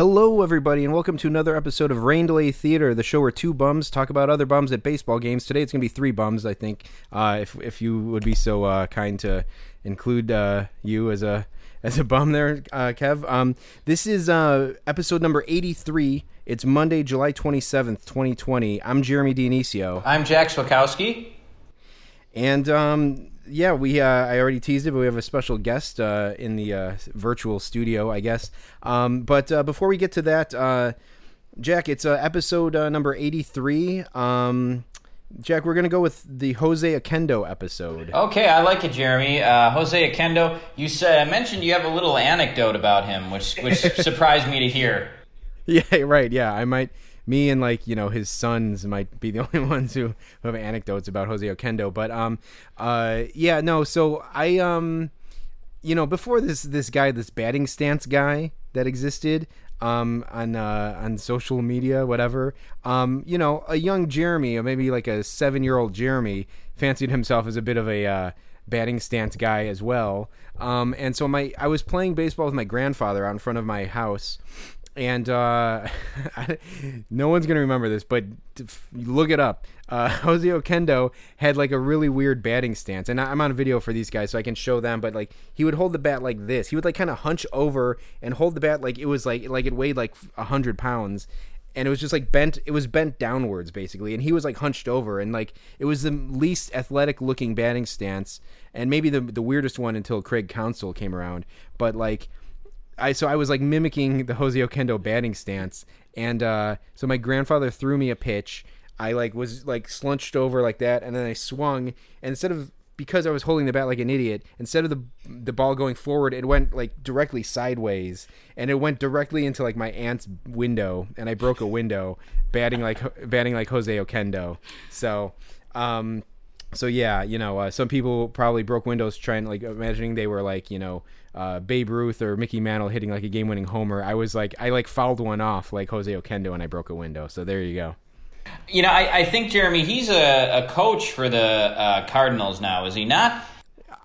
Hello, everybody, and welcome to another episode of Rain Delay Theater, the show where two bums talk about other bums at baseball games. Today, it's going to be three bums, I think. Uh, if if you would be so uh, kind to include uh, you as a as a bum there, uh, Kev. Um, this is uh, episode number eighty three. It's Monday, July twenty seventh, twenty twenty. I'm Jeremy Dionisio. I'm Jack Swakowski. And um, yeah, we uh, I already teased it, but we have a special guest uh, in the uh, virtual studio, I guess. Um, but uh, before we get to that, uh, Jack, it's uh, episode uh, number eighty three. Um, Jack, we're gonna go with the Jose Oquendo episode. Okay, I like it, Jeremy. Uh, Jose Oquendo, you said mentioned you have a little anecdote about him, which which surprised me to hear. Yeah, right. Yeah, I might. Me and like you know his sons might be the only ones who, who have anecdotes about Jose Oquendo. But um, uh, yeah, no. So I um, you know, before this this guy, this batting stance guy that existed um on uh on social media, whatever. Um, you know, a young Jeremy, or maybe like a seven year old Jeremy, fancied himself as a bit of a uh, batting stance guy as well. Um, and so my I was playing baseball with my grandfather out in front of my house and uh, no one's gonna remember this, but look it up. Uh, Jose Oquendo had like a really weird batting stance, and I'm on a video for these guys, so I can show them. But like, he would hold the bat like this. He would like kind of hunch over and hold the bat like it was like like it weighed like hundred pounds, and it was just like bent. It was bent downwards basically, and he was like hunched over, and like it was the least athletic looking batting stance, and maybe the the weirdest one until Craig Counsell came around. But like I so I was like mimicking the Jose Oquendo batting stance, and uh, so my grandfather threw me a pitch. I like was like slunched over like that, and then I swung. And instead of because I was holding the bat like an idiot, instead of the the ball going forward, it went like directly sideways, and it went directly into like my aunt's window, and I broke a window, batting like batting like Jose Oquendo. So. Um, so yeah, you know, uh, some people probably broke windows trying like imagining they were like you know uh, Babe Ruth or Mickey Mantle hitting like a game-winning homer. I was like, I like fouled one off like Jose Oquendo and I broke a window. So there you go. You know, I, I think Jeremy, he's a, a coach for the uh, Cardinals now, is he not?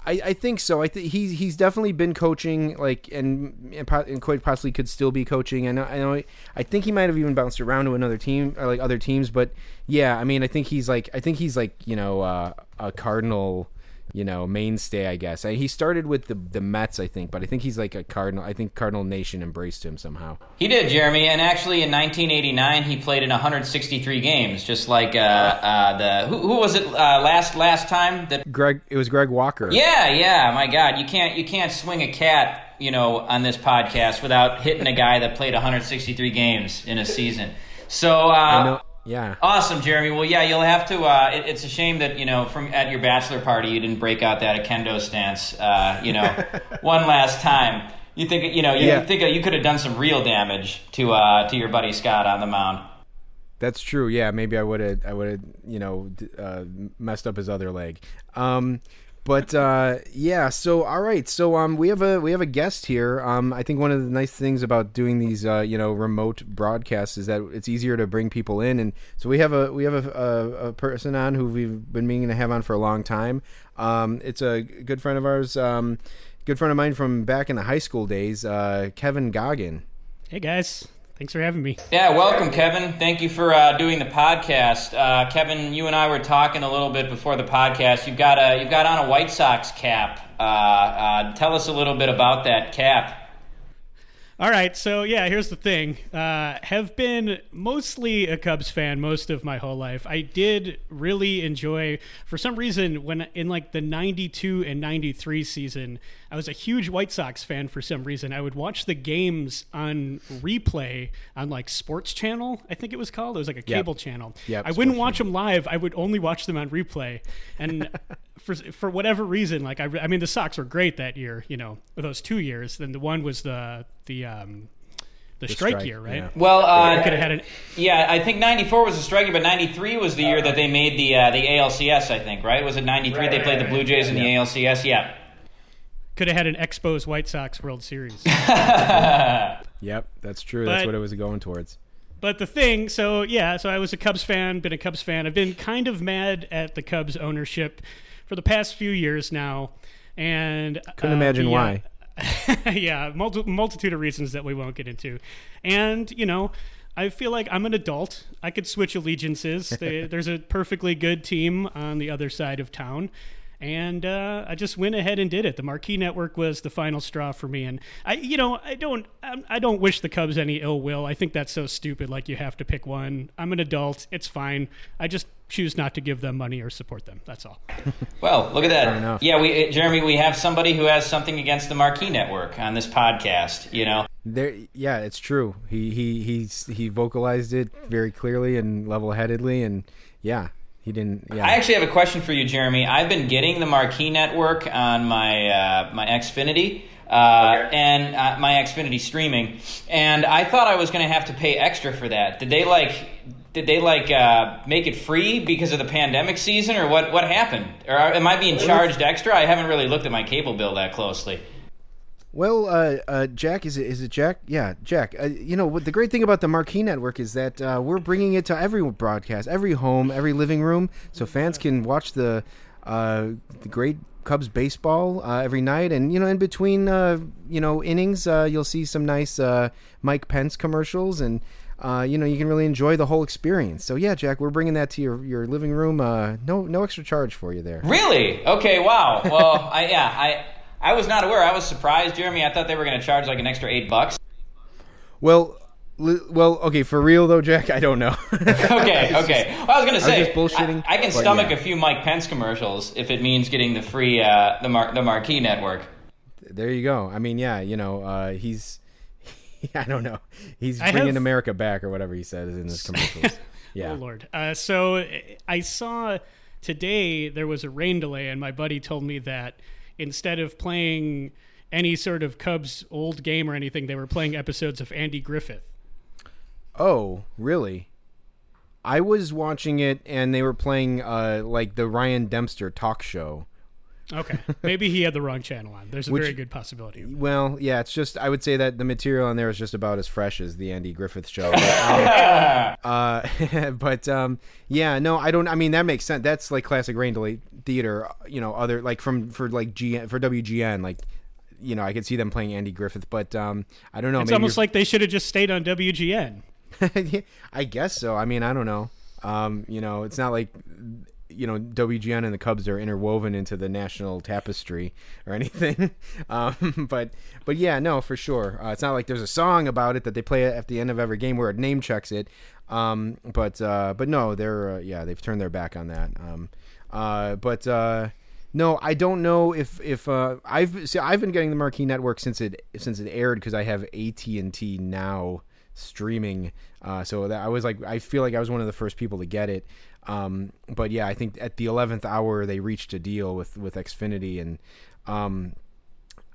I, I think so. I think he's he's definitely been coaching, like, and and, po- and quite possibly could still be coaching. I I know. I think he might have even bounced around to another team or like other teams. But yeah, I mean, I think he's like, I think he's like, you know, uh, a Cardinal, you know, mainstay. I guess I, he started with the the Mets, I think, but I think he's like a Cardinal. I think Cardinal Nation embraced him somehow. He did, Jeremy, and actually in 1989 he played in 163 games, just like uh, uh, the who, who was it uh, last last time that Greg, it was Greg Walker. Yeah, yeah. My God, you can't you can't swing a cat, you know, on this podcast without hitting a guy that played 163 games in a season. So, uh, I know. Yeah. awesome, Jeremy. Well, yeah, you'll have to. Uh, it, it's a shame that you know, from at your bachelor party, you didn't break out that Oquendo stance. Uh, you know, one last time. You think you know? You Yeah. think you could have done some real damage to uh, to your buddy Scott on the mound. That's true. Yeah, maybe I would have. I would have. You know, uh, messed up his other leg. Um, but uh, yeah. So all right. So um, we have a we have a guest here. Um, I think one of the nice things about doing these uh, you know remote broadcasts is that it's easier to bring people in, and so we have a we have a, a, a person on who we've been meaning to have on for a long time. Um, it's a good friend of ours. Um, good friend of mine from back in the high school days. Uh, Kevin Goggin. Hey guys, thanks for having me. Yeah, welcome, Kevin. Thank you for uh, doing the podcast, uh, Kevin. You and I were talking a little bit before the podcast. You've got a you've got on a White Sox cap. Uh, uh, tell us a little bit about that cap. All right, so yeah, here's the thing. Uh, have been mostly a Cubs fan most of my whole life. I did really enjoy, for some reason, when in like the '92 and '93 season, I was a huge White Sox fan. For some reason, I would watch the games on replay on like Sports Channel. I think it was called. It was like a cable channel. Yep, I wouldn't Sports watch them live. I would only watch them on replay, and for for whatever reason, like I, I mean, the Sox were great that year. You know, those two years. Then the one was the the um, the, strike, strike, year, right? yeah. Well, uh, Could have had an yeah, I think '94 was the strike year, but '93 was the year that they made the uh, the ALCS. I think, right? Was it '93 they played the Blue Jays in the ALCS? Yeah. Could have had an Expos White Sox World Series. Yep, that's true. that's what it was going towards. But the thing, so yeah, so I was a Cubs fan, been a Cubs fan. I've been kind of mad at the Cubs ownership for the past few years now, and I Couldn't uh, imagine the, why. yeah, multi- multitude of reasons that we won't get into, and you know. I feel like I'm an adult. I could switch allegiances. They, there's a perfectly good team on the other side of town, and uh, I just went ahead and did it. The Marquee Network was the final straw for me, and I, you know, I don't, I'm, I don't wish the Cubs any ill will. I think that's so stupid. Like you have to pick one. I'm an adult. It's fine. I just choose not to give them money or support them. That's all. Well, look at that. Yeah, we uh, Jeremy, we have somebody who has something against the Marquee Network on this podcast. You know, There, yeah, it's true. He he he's he vocalized it very clearly and level-headedly, and yeah, he didn't. Yeah, I actually have a question for you, Jeremy. I've been getting the Marquee Network on my uh, my Xfinity. Uh, and uh, my Xfinity streaming, and I thought I was going to have to pay extra for that. Did they like? Did they like uh, make it free because of the pandemic season, or what? What happened? Or am I being charged extra? I haven't really looked at my cable bill that closely. Well, uh, uh, Jack, is it is it Jack? Yeah, Jack. Uh, you know what the great thing about the Marquee Network is that uh, we're bringing it to every broadcast, every home, every living room, so fans can watch the uh, the great Cubs baseball uh, every night, and you know, in between, uh, you know, innings, uh, you'll see some nice uh, Mike Pence commercials, and uh, you know, you can really enjoy the whole experience. So yeah, Jack, we're bringing that to your, your living room. Uh, no no extra charge for you there. Really? Okay. Wow. Well, I yeah I. I was not aware. I was surprised, Jeremy. I thought they were going to charge like an extra eight bucks. Well, li- well, okay, for real though, Jack, I don't know. Okay, okay. Well, I was going to say, just bullshitting, I, I can stomach yeah. a few Mike Pence commercials if it means getting the free uh, the Mar- the Marquee Network. there you go. I mean, yeah, you know, uh, he's I don't know. He's I bringing have- America back or whatever he says in his commercials. Yeah. Oh Lord. Uh, so uh, I saw today there was a rain delay, and my buddy told me that instead of playing any sort of Cubs old game or anything, they were playing episodes of Andy Griffith. Oh, really? I was watching it and they were playing uh, like the Ryan Dempster talk show. Okay, maybe he had the wrong channel on. There's a Which- very good possibility. Well, yeah, it's just I would say that the material on there is just about as fresh as the Andy Griffith show. But, um, uh, but um, yeah, no, I don't. I mean, that makes sense. That's like classic rain delay theater. You know, other like from for like GN for WGN, like you know, I could see them playing Andy Griffith, but um, I don't know. It's maybe almost you're- like they should have just stayed on WGN. I guess so. I mean, I don't know. Um, you know, it's not like you know WGN and the Cubs are interwoven into the national tapestry or anything. um, but but yeah, no, for sure. Uh, it's not like there's a song about it that they play at the end of every game where it name checks it. Um, but uh, but no, they're uh, yeah, they've turned their back on that. Um, uh, but uh, no, I don't know if if uh, I've see, I've been getting the Marquee Network since it since it aired because I have AT and T now streaming. Uh, so that I was like, I feel like I was one of the first people to get it. Um, but yeah, I think at the eleventh hour they reached a deal with with Xfinity, and um,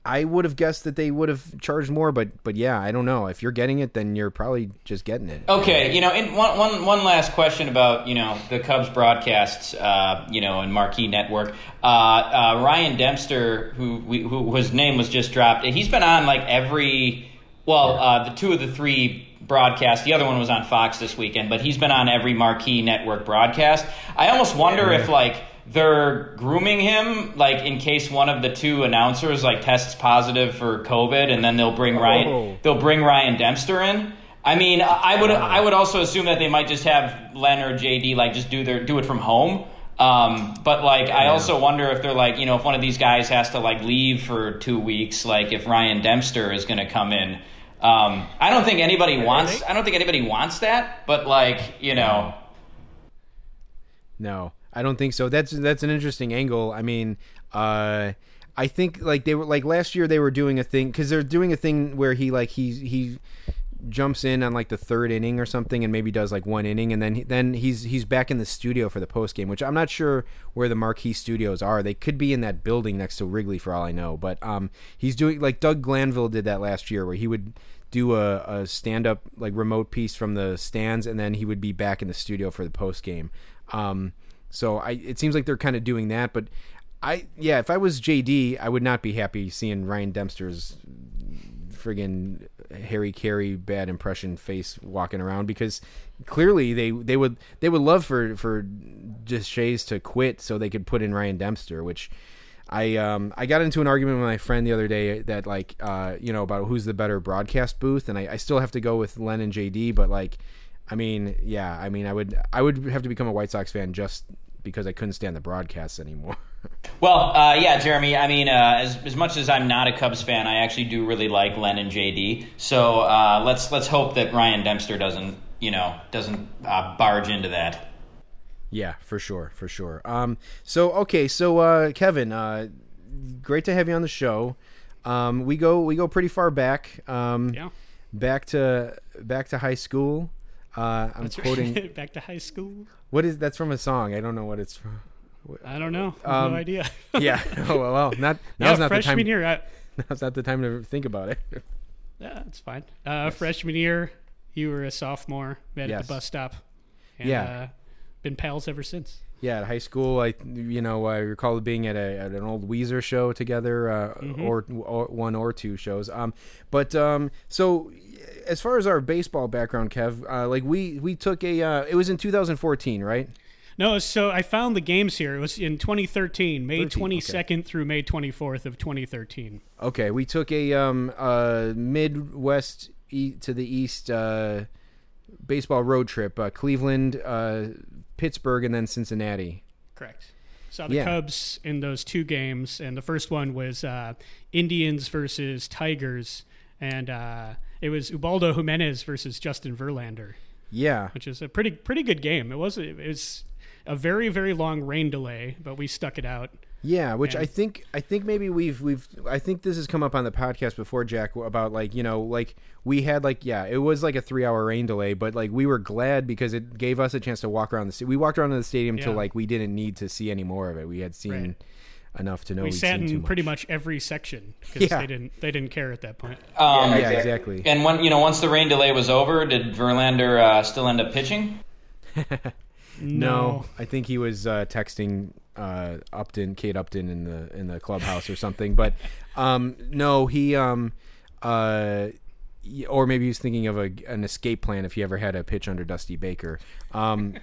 I would have guessed that they would have charged more. But but yeah, I don't know. If you're getting it, then you're probably just getting it. Okay, you know, and one, one, one last question about you know the Cubs broadcasts, uh, you know, and Marquee Network. Uh, uh, Ryan Dempster, who we, who his name was just dropped, he's been on like every, well, uh, the two of the three broadcasts. The other one was on Fox this weekend, but he's been on every Marquee Network broadcast. I almost wonder if like they're grooming him, like in case one of the two announcers like tests positive for COVID, and then they'll bring Oh. Ryan, they'll bring Ryan Dempster in. I mean, I would I would also assume that they might just have Len or JD like just do their do it from home. Um, but like, I also wonder if they're like, you know, if one of these guys has to like leave for two weeks, like if Ryan Dempster is going to come in. Um, I don't think anybody wants. I don't think anybody wants that. But like, you know, No, I don't think so. That's that's an interesting angle. I mean, uh, I think like they were like last year they were doing a thing because they're doing a thing where he like he he jumps in on like the third inning or something and maybe does like one inning and then then he's he's back in the studio for the post game which I'm not sure where the Marquee Studios are they could be in that building next to Wrigley for all I know but um he's doing like Doug Glanville did that last year where he would do a, a stand up like remote piece from the stands, and then he would be back in the studio for the post game. Um, so I it seems like they're kind of doing that, but I yeah, if I was JD, I would not be happy seeing Ryan Dempster's friggin' Harry Caray bad impression face walking around because clearly they they would they would love for for Deshaies to quit so they could put in Ryan Dempster, which I um I got into an argument with my friend the other day that like uh you know about who's the better broadcast booth and I, I still have to go with Len and JD but like I mean yeah I mean I would I would have to become a White Sox fan just because I couldn't stand the broadcasts anymore. Well, uh, yeah, Jeremy. I mean, uh, as as much as I'm not a Cubs fan, I actually do really like Len and JD. So uh, let's let's hope that Ryan Dempster doesn't you know doesn't uh, barge into that. Yeah, for sure, for sure. Um, so okay, so uh, Kevin, uh, great to have you on the show. Um, we go we go pretty far back. Um, Yeah. back to back to high school. Uh, I'm That's right. quoting back to high school. what is that's from a song. I don't know what it's from. I don't know. I have Um, no idea. Yeah. Oh well, well not yeah, now's not the freshman time. year. I, Now's not the time to think about it. yeah, it's fine. Uh, Freshman year, you were a sophomore. Met at the bus stop. And, Yeah. Uh, been pals ever since. Yeah, at high school, I you know I recall being at a at an old Weezer show together, uh, Mm-hmm. or, or one or two shows. Um, but um, so as far as our baseball background, Kev, uh, like we we took a uh, it was in 2014, right? No, so I found the games here. It was in 2013, May 13, okay. 22nd through May 24th of 2013. Okay, we took a um uh Midwest e- to the East uh baseball road trip, uh, Cleveland, uh, Pittsburgh, and then Cincinnati. Correct. Saw the Yeah. Cubs in those two games, and the first one was uh, Indians versus Tigers, and uh, it was Ubaldo Jimenez versus Justin Verlander, Yeah, which is a pretty pretty good game. It was it was a very very long rain delay, but we stuck it out. Yeah, which And- I think I think maybe we've we've I think this has come up on the podcast before, Jack, about like you know like we had like yeah it was like a three hour rain delay, but like we were glad because it gave us a chance to walk around the we walked around the stadium till like we didn't need to see any more of it. We had seen Right. Enough to know We we'd sat seen in much. pretty much every section because Yeah. they didn't they didn't care at that point. Um, yeah exactly. And when you know once the rain delay was over, did Verlander uh, still end up pitching? No, I think he was uh, texting uh, Upton, Kate Upton, in the in the clubhouse or something. But um, no, he um, uh, or maybe he was thinking of a, an escape plan if he ever had a pitch under Dusty Baker. Um,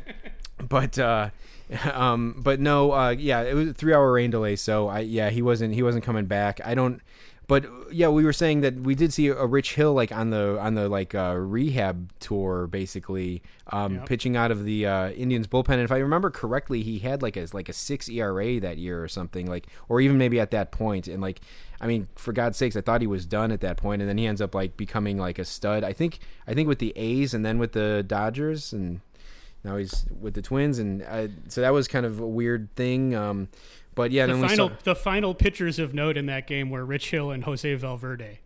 but uh, um, but no, uh, yeah, it was a three hour rain delay. So I yeah, he wasn't he wasn't coming back. I don't. But yeah, we were saying that we did see a Rich Hill like on the on the like uh, rehab tour, basically um, Yep. pitching out of the uh, Indians bullpen. And if I remember correctly, he had like a like a six ERA that year or something, like or even maybe at that point. And like, I mean, for God's sakes, I thought he was done at that point, and then he ends up like becoming like a stud. I think I think with the A's and then with the Dodgers and now he's with the Twins, and uh, so that was kind of a weird thing. Um, but yeah, The final saw. the final pitchers of note in that game were Rich Hill and Jose Valverde.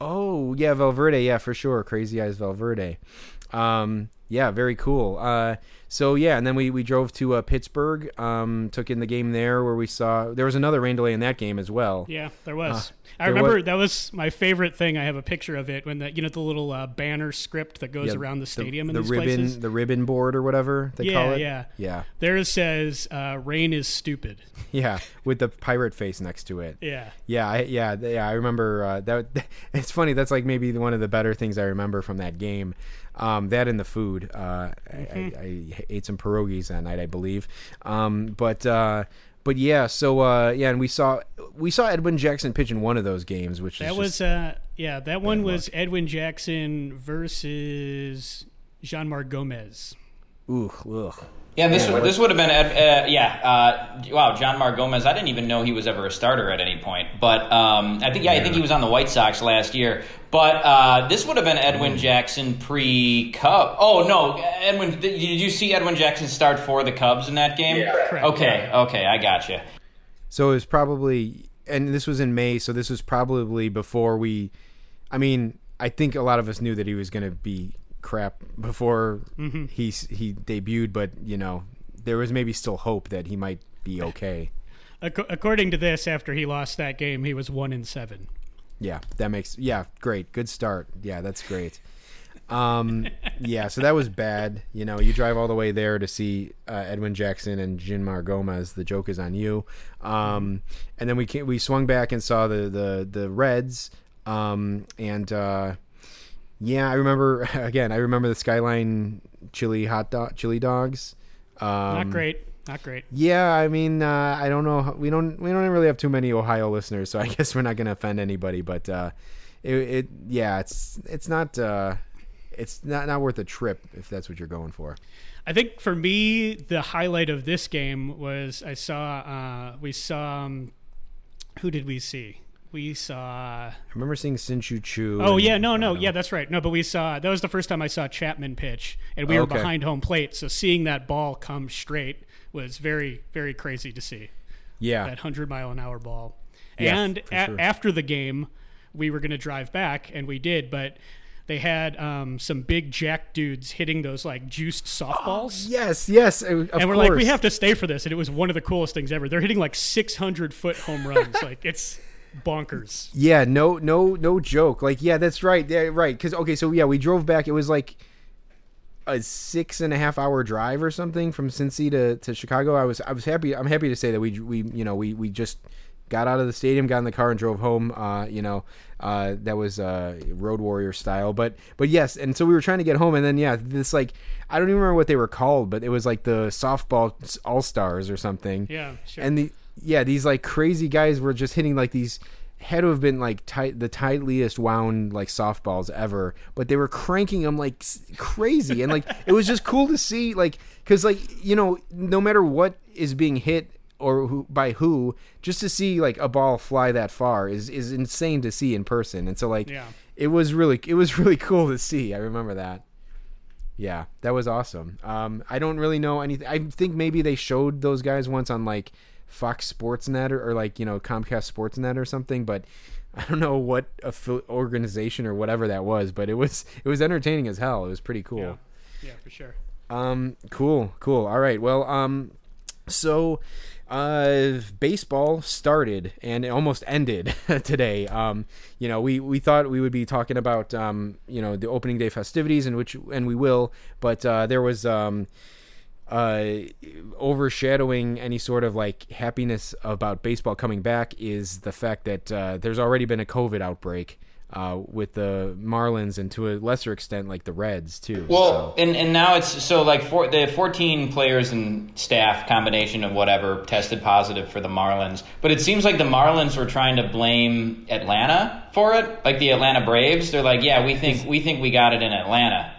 Oh yeah, Valverde, yeah for sure, Crazy Eyes Valverde. Um, yeah, very cool. Uh, so yeah, and then we, we drove to uh, Pittsburgh. Um, took in the game there where we saw there was another rain delay in that game as well. Yeah, there was. I Uh, there remember was- that was my favorite thing. I have a picture of it when the you know the little uh, banner script that goes Yeah, around the stadium the in these ribbon, places. the ribbon board or whatever they Yeah, call it. yeah. yeah, There it says uh, "Rain is stupid." yeah, with the pirate face next to it. Yeah, Yeah, I, yeah, yeah. I remember uh, that. It's funny. That's like maybe one of the better things I remember from that game. Um, that and the food. Uh, I, I, I ate some pierogies that night, I believe. Um, but uh, but yeah. So uh, yeah, and we saw we saw Edwin Jackson pitch in one of those games, which that was uh, yeah that one luck. was Edwin Jackson versus Jeanmar Gomez. ooh, ugh. Yeah, this would this would have been uh, yeah. Uh, wow, Jeanmar Gomez. I didn't even know he was ever a starter at any point. But um, I think yeah, I think he was on the White Sox last year. But uh, this would have been Edwin Jackson pre Cub. Oh no, Edwin. Did you see Edwin Jackson start for the Cubs in that game? Yeah. Correct. Okay, okay, I got you. So it was probably, and this was in May, so this was probably before we. I mean, I think a lot of us knew that he was going to be crap before Mm-hmm. he he debuted, but you know, there was maybe still hope that he might be okay. Ac- according to this, after he lost that game, he was one in seven. Yeah, that makes yeah, great. Good start. Yeah, that's great. Um, yeah, so that was bad. You know, you drive all the way there to see uh, Edwin Jackson and Jeanmar Gomez. The joke is on you. Um, and then we came, we swung back and saw the the the Reds. Um, and uh, yeah, I remember again. I remember the Skyline chili hot dog chili dogs. Um, Not great. Not great. Yeah, I mean, uh, I don't know. We don't we don't really have too many Ohio listeners, so I guess we're not going to offend anybody. But uh, it, it yeah, it's it's not uh, it's not not worth a trip if that's what you're going for. I think for me, the highlight of this game was I saw uh, we saw um, who did we see? We saw. I remember seeing Shin-Soo Choo. Oh yeah, no, no, yeah, that's right. No, but we saw that was the first time I saw Chapman pitch, and we were Okay. behind home plate, so seeing that ball come straight was very, very crazy to see. yeah, That hundred mile an hour ball, Yeah, and a- sure. after the game, we were going to drive back, and we did, but. They had um, some big jack dudes hitting those like juiced softballs. yes, yes, uh, and we're course. like, we have to stay for this, and it was one of the coolest things ever. They're hitting like 600 foot home runs, like it's bonkers. Yeah, no, no, no joke. Like, yeah, that's right. Yeah, right. Because okay, so yeah, we drove back. It was like a six and a half hour drive or something from Cincy to, to Chicago. I was I was happy. I'm happy to say that we we you know we we just got out of the stadium, got in the car, and drove home. Uh, you know, uh, that was uh, Road Warrior style. But but yes, and so we were trying to get home, and then yeah, this like I don't even remember what they were called, but it was like the softball all stars or something. Yeah, sure. And the yeah, these like crazy guys were just hitting like these had to have been like tight the tightliest wound like softballs ever, but they were cranking them like s- crazy, and like it was just cool to see like because like you know no matter what is being hit or who by who, just to see like a ball fly that far is is insane to see in person, and so like Yeah. it was really it was really cool to see. I remember that. Yeah, that was awesome. Um, I don't really know anything. I think maybe they showed those guys once on like Fox Sportsnet or, or like you know Comcast Sportsnet or something, but I don't know what affi- organization or whatever that was. But it was it was entertaining as hell. It was pretty cool. yeah, yeah, for sure. Um, cool, cool. All right. Well, um, so uh, baseball started and it almost ended today. Um, you know, we we thought we would be talking about um, you know, the opening day festivities, and which and we will, but uh, there was um. Uh, overshadowing any sort of like happiness about baseball coming back is the fact that uh, there's already been a COVID outbreak uh, with the Marlins and to a lesser extent like the Reds too. Well, so. and, and now it's so like for, the 14 players and staff combination of whatever tested positive for the Marlins. But it seems like the Marlins were trying to blame Atlanta for it, like the Atlanta Braves. They're like, yeah, we think we think we got it in Atlanta.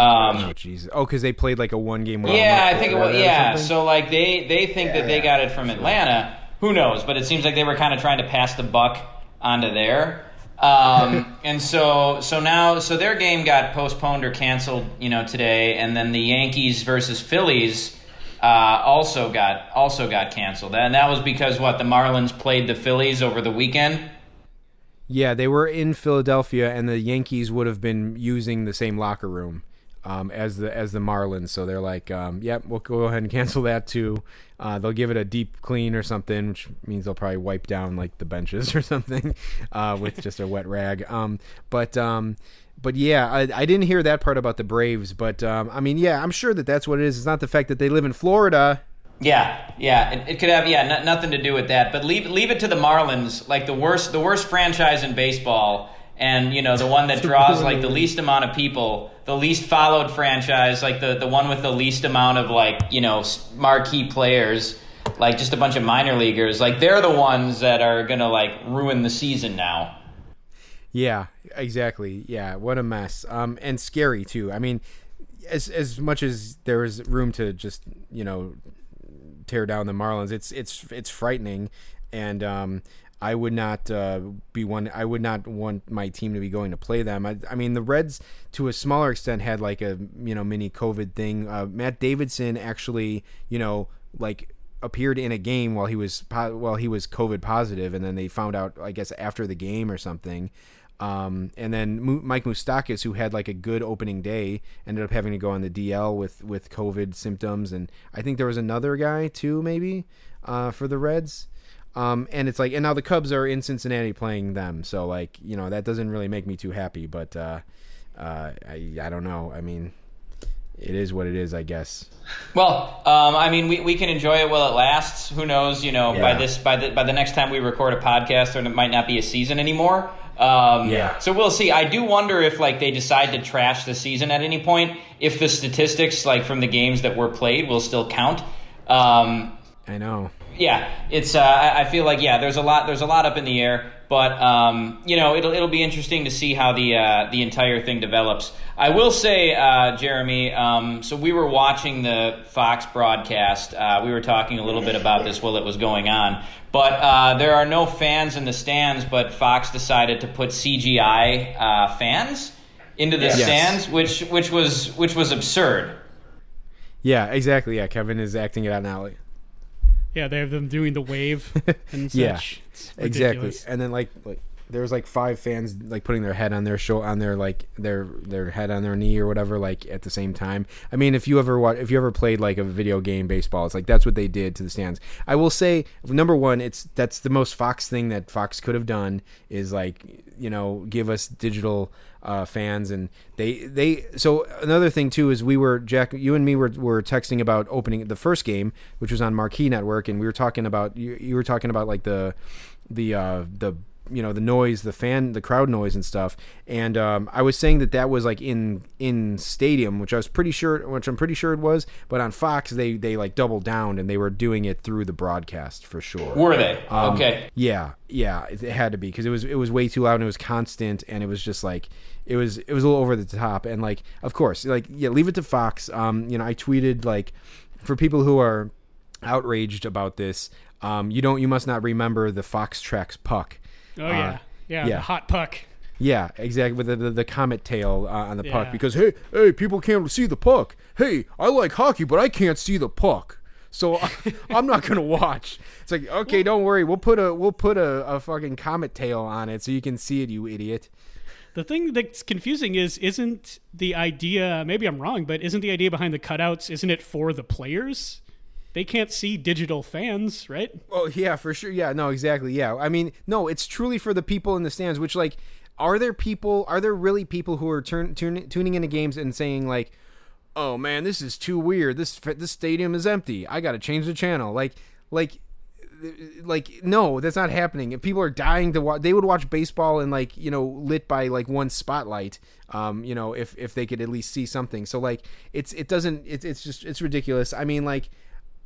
Um, Oh Jesus! Oh, because they played like a one game. yeah, I think it was. Yeah, so like they they think that they got it from Atlanta. Who knows? But it seems like they were kind of trying to pass the buck onto there. Um, and so so now so their game got postponed or canceled, you know, today, and then the Yankees versus Phillies uh, also got also got canceled, and that was because what the Marlins played the Phillies over the weekend. yeah, they were in Philadelphia, and the Yankees would have been using the same locker room um, as the as the Marlins. So they're like, um, "Yep, we'll go ahead and cancel that too." Uh, they'll give it a deep clean or something, which means they'll probably wipe down like the benches or something uh, with just a wet rag. Um, but um, but yeah, I, I didn't hear that part about the Braves. But um, I mean, yeah, I'm sure that that's what it is. It's not the fact that they live in Florida. Yeah, yeah, it, it could have yeah n- nothing to do with that. But leave leave it to the Marlins, like the worst the worst franchise in baseball, and you know the one that draws like the least amount of people, the least followed franchise, like the the one with the least amount of like you know marquee players, like just a bunch of minor leaguers. Like they're the ones that are gonna like ruin the season now. Yeah, exactly. Yeah, what a mess. Um, and scary too. I mean, as as much as there is room to just you know tear down the Marlins, it's it's it's frightening, and um, I would not uh, be one. I would not want my team to be going to play them. I, I mean, the Reds to a smaller extent had like a you know mini COVID thing. Uh, Matt Davidson actually you know like appeared in a game while he was po- while he was COVID positive, and then they found out I guess after the game or something. Um, and then Mike Moustakas, who had like a good opening day, ended up having to go on the DL with with COVID symptoms, and I think there was another guy too, maybe uh, for the Reds. Um, and it's like, and now the Cubs are in Cincinnati playing them, so like, you know, that doesn't really make me too happy. But uh, uh, I, I don't know. I mean, it is what it is, I guess. Well, um, I mean, we, we can enjoy it while it lasts. Who knows? You know, by this by the by the next time we record a podcast, there might not be a season anymore. Um, Yeah. So we'll see. I do wonder if like they decide to trash the season at any point, if the statistics like from the games that were played will still count. Um, I know. Yeah, it's. Uh, I I feel like yeah, there's a lot. There's a lot up in the air, but um, you know, it'll it'll be interesting to see how the uh, the entire thing develops. I will say, uh, Jeremy. Um, so we were watching the Fox broadcast. Uh, we were talking a little bit about this while it was going on, but uh, there are no fans in the stands. But Fox decided to put CGI uh, fans into the Yes. stands, which which was which was absurd. Yeah, exactly. Yeah, Kevin is acting it out now. Yeah, they have them doing the wave and such. Yeah, exactly. And then like like there was like five fans like putting their head on their show on their like their their head on their knee or whatever like at the same time. I mean, if you ever watch, if you ever played like a video game baseball, it's like that's what they did to the stands. I will say number one, it's that's the most Fox thing that Fox could have done is like you know give us digital uh, fans and they they so another thing too is we were Jack you and me were, were texting about opening the first game which was on Marquee Network and we were talking about you, you were talking about like the the uh the you know the noise the fan the crowd noise and stuff and um, i was saying that that was like in in stadium which i was pretty sure which i'm pretty sure it was but on fox they they like doubled down and they were doing it through the broadcast for sure Were they um, okay? yeah, yeah, it, it had to be because it was it was way too loud and it was constant and it was just like it was it was a little over the top and like of course like yeah leave it to Fox. Um, you know I tweeted like for people who are outraged about this, um, you don't you must not remember the Fox tracks puck. Oh yeah, Uh, yeah, yeah. the hot puck. Yeah, exactly. With the, the, the comet tail uh, on the puck because hey, hey, people can't see the puck. Hey, I like hockey, but I can't see the puck, so I, I'm not gonna watch. It's like okay, don't worry, we'll put a we'll put a, a fucking comet tail on it so you can see it, you idiot. The thing that's confusing is, isn't the idea? Maybe I'm wrong, but isn't the idea behind the cutouts? Isn't it for the players? They can't see digital fans, right? Oh yeah, for sure. Yeah, no, exactly. Yeah, I mean, no, it's truly for the people in the stands. Which like, are there people? Are there really people who are turn, tuning into games and saying like, "Oh man, this is too weird. This this stadium is empty. I got to change the channel." Like, like, like no, that's not happening. If people are dying to watch, they would watch baseball and like you know lit by like one spotlight. Um, you know, if if they could at least see something. So like, it's it doesn't. It's it's just it's ridiculous. I mean, like.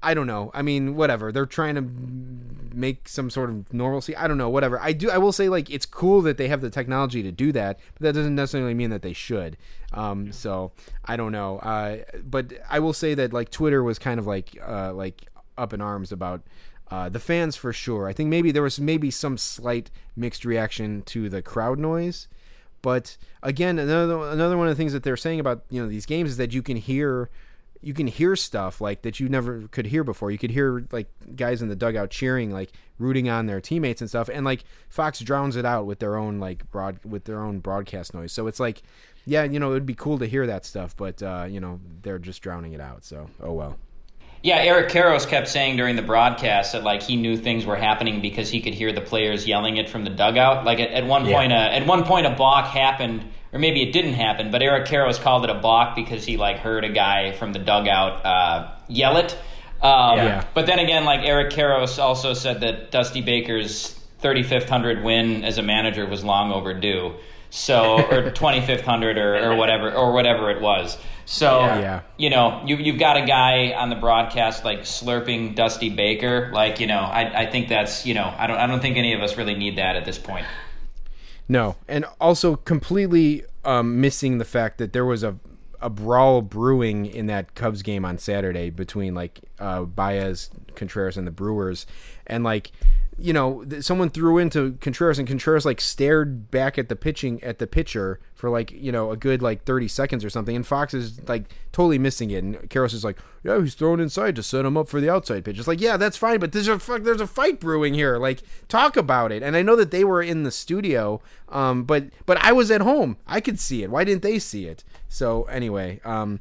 I don't know. I mean, whatever. They're trying to make some sort of normalcy. I don't know. Whatever. I do. I will say, like, it's cool that they have the technology to do that, but that doesn't necessarily mean that they should. Um, so I don't know. Uh, but I will say that like Twitter was kind of like uh, like up in arms about uh, the fans for sure. I think maybe there was maybe some slight mixed reaction to the crowd noise. But again, another another one of the things that they're saying about you know these games is that you can hear you can hear stuff like that you never could hear before. You could hear like guys in the dugout cheering, like rooting on their teammates and stuff, and like Fox drowns it out with their own like broad with their own broadcast noise. So it's like, yeah, you know, it'd be cool to hear that stuff, but uh, you know, they're just drowning it out. So oh well. Yeah, Eric Karros kept saying during the broadcast that like he knew things were happening because he could hear the players yelling it from the dugout. Like at, at one Yeah. point, uh, at one point, a balk happened, or maybe it didn't happen. But Eric Karros called it a balk because he like heard a guy from the dugout uh, yell it. Um, Yeah. But then again, like Eric Karros also said that Dusty Baker's 3500 win as a manager was long overdue. So or 2500 or, or whatever or whatever it was. So Yeah. you know, you, you've got a guy on the broadcast like slurping Dusty Baker. Like, you know, I, I think that's, you know, I don't, I don't think any of us really need that at this point. No, and also completely um, missing the fact that there was a a brawl brewing in that Cubs game on Saturday between like uh, Baez, Contreras, and the Brewers, and like you know someone threw into Contreras and Contreras like stared back at the pitching at the pitcher for like you know a good like thirty seconds or something, and Fox is like totally missing it, and Karros is like, yeah, he's thrown inside to set him up for the outside pitch. It's like, yeah, that's fine, but there's a fuck, there's a fight brewing here. Like, talk about it. And I know that they were in the studio, um, but but I was at home, I could see it. Why didn't they see it? So anyway, um,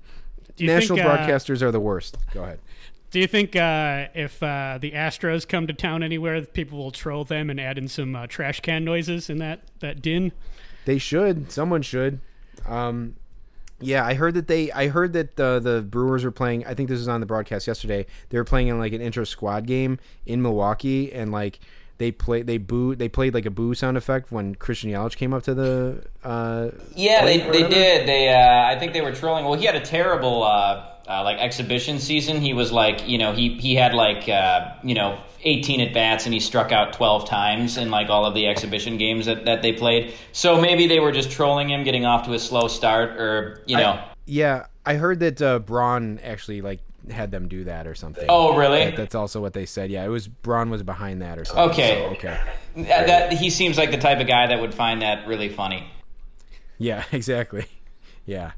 national think, uh, broadcasters are the worst. Go ahead. Do you think uh, if uh, the Astros come to town anywhere, people will troll them and add in some uh, trash can noises in that that din? They should. Someone should. Um, yeah, I heard that they. I heard that the the Brewers were playing. I think this was on the broadcast yesterday. They were playing in like an intrasquad game in Milwaukee, and like they played. They booed. They played like a boo sound effect when Christian Yelich came up to the. Uh, Yeah, they, they did. They uh, I think they were trolling. Well, he had a terrible uh, like exhibition season. He was like, you know, he he had like uh, you know 18 at bats and he struck out 12 times in like all of the exhibition games that, that they played. So maybe they were just trolling him, getting off to a slow start, or you know. Yeah, I heard that uh, Braun actually like had them do that or something. oh, really? That- that's also what they said. Yeah, it was Braun was behind that or something. Okay. so, okay. that, that he seems like the type of guy that would find that really funny. Yeah, exactly. Yeah.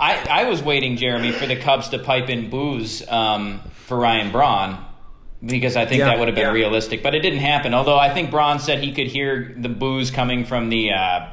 I, I was waiting, Jeremy, for the Cubs to pipe in boos um, for Ryan Braun because I think Yeah. that would have been Yeah. realistic, but it didn't happen. Although I think Braun said he could hear the boos coming from the uh,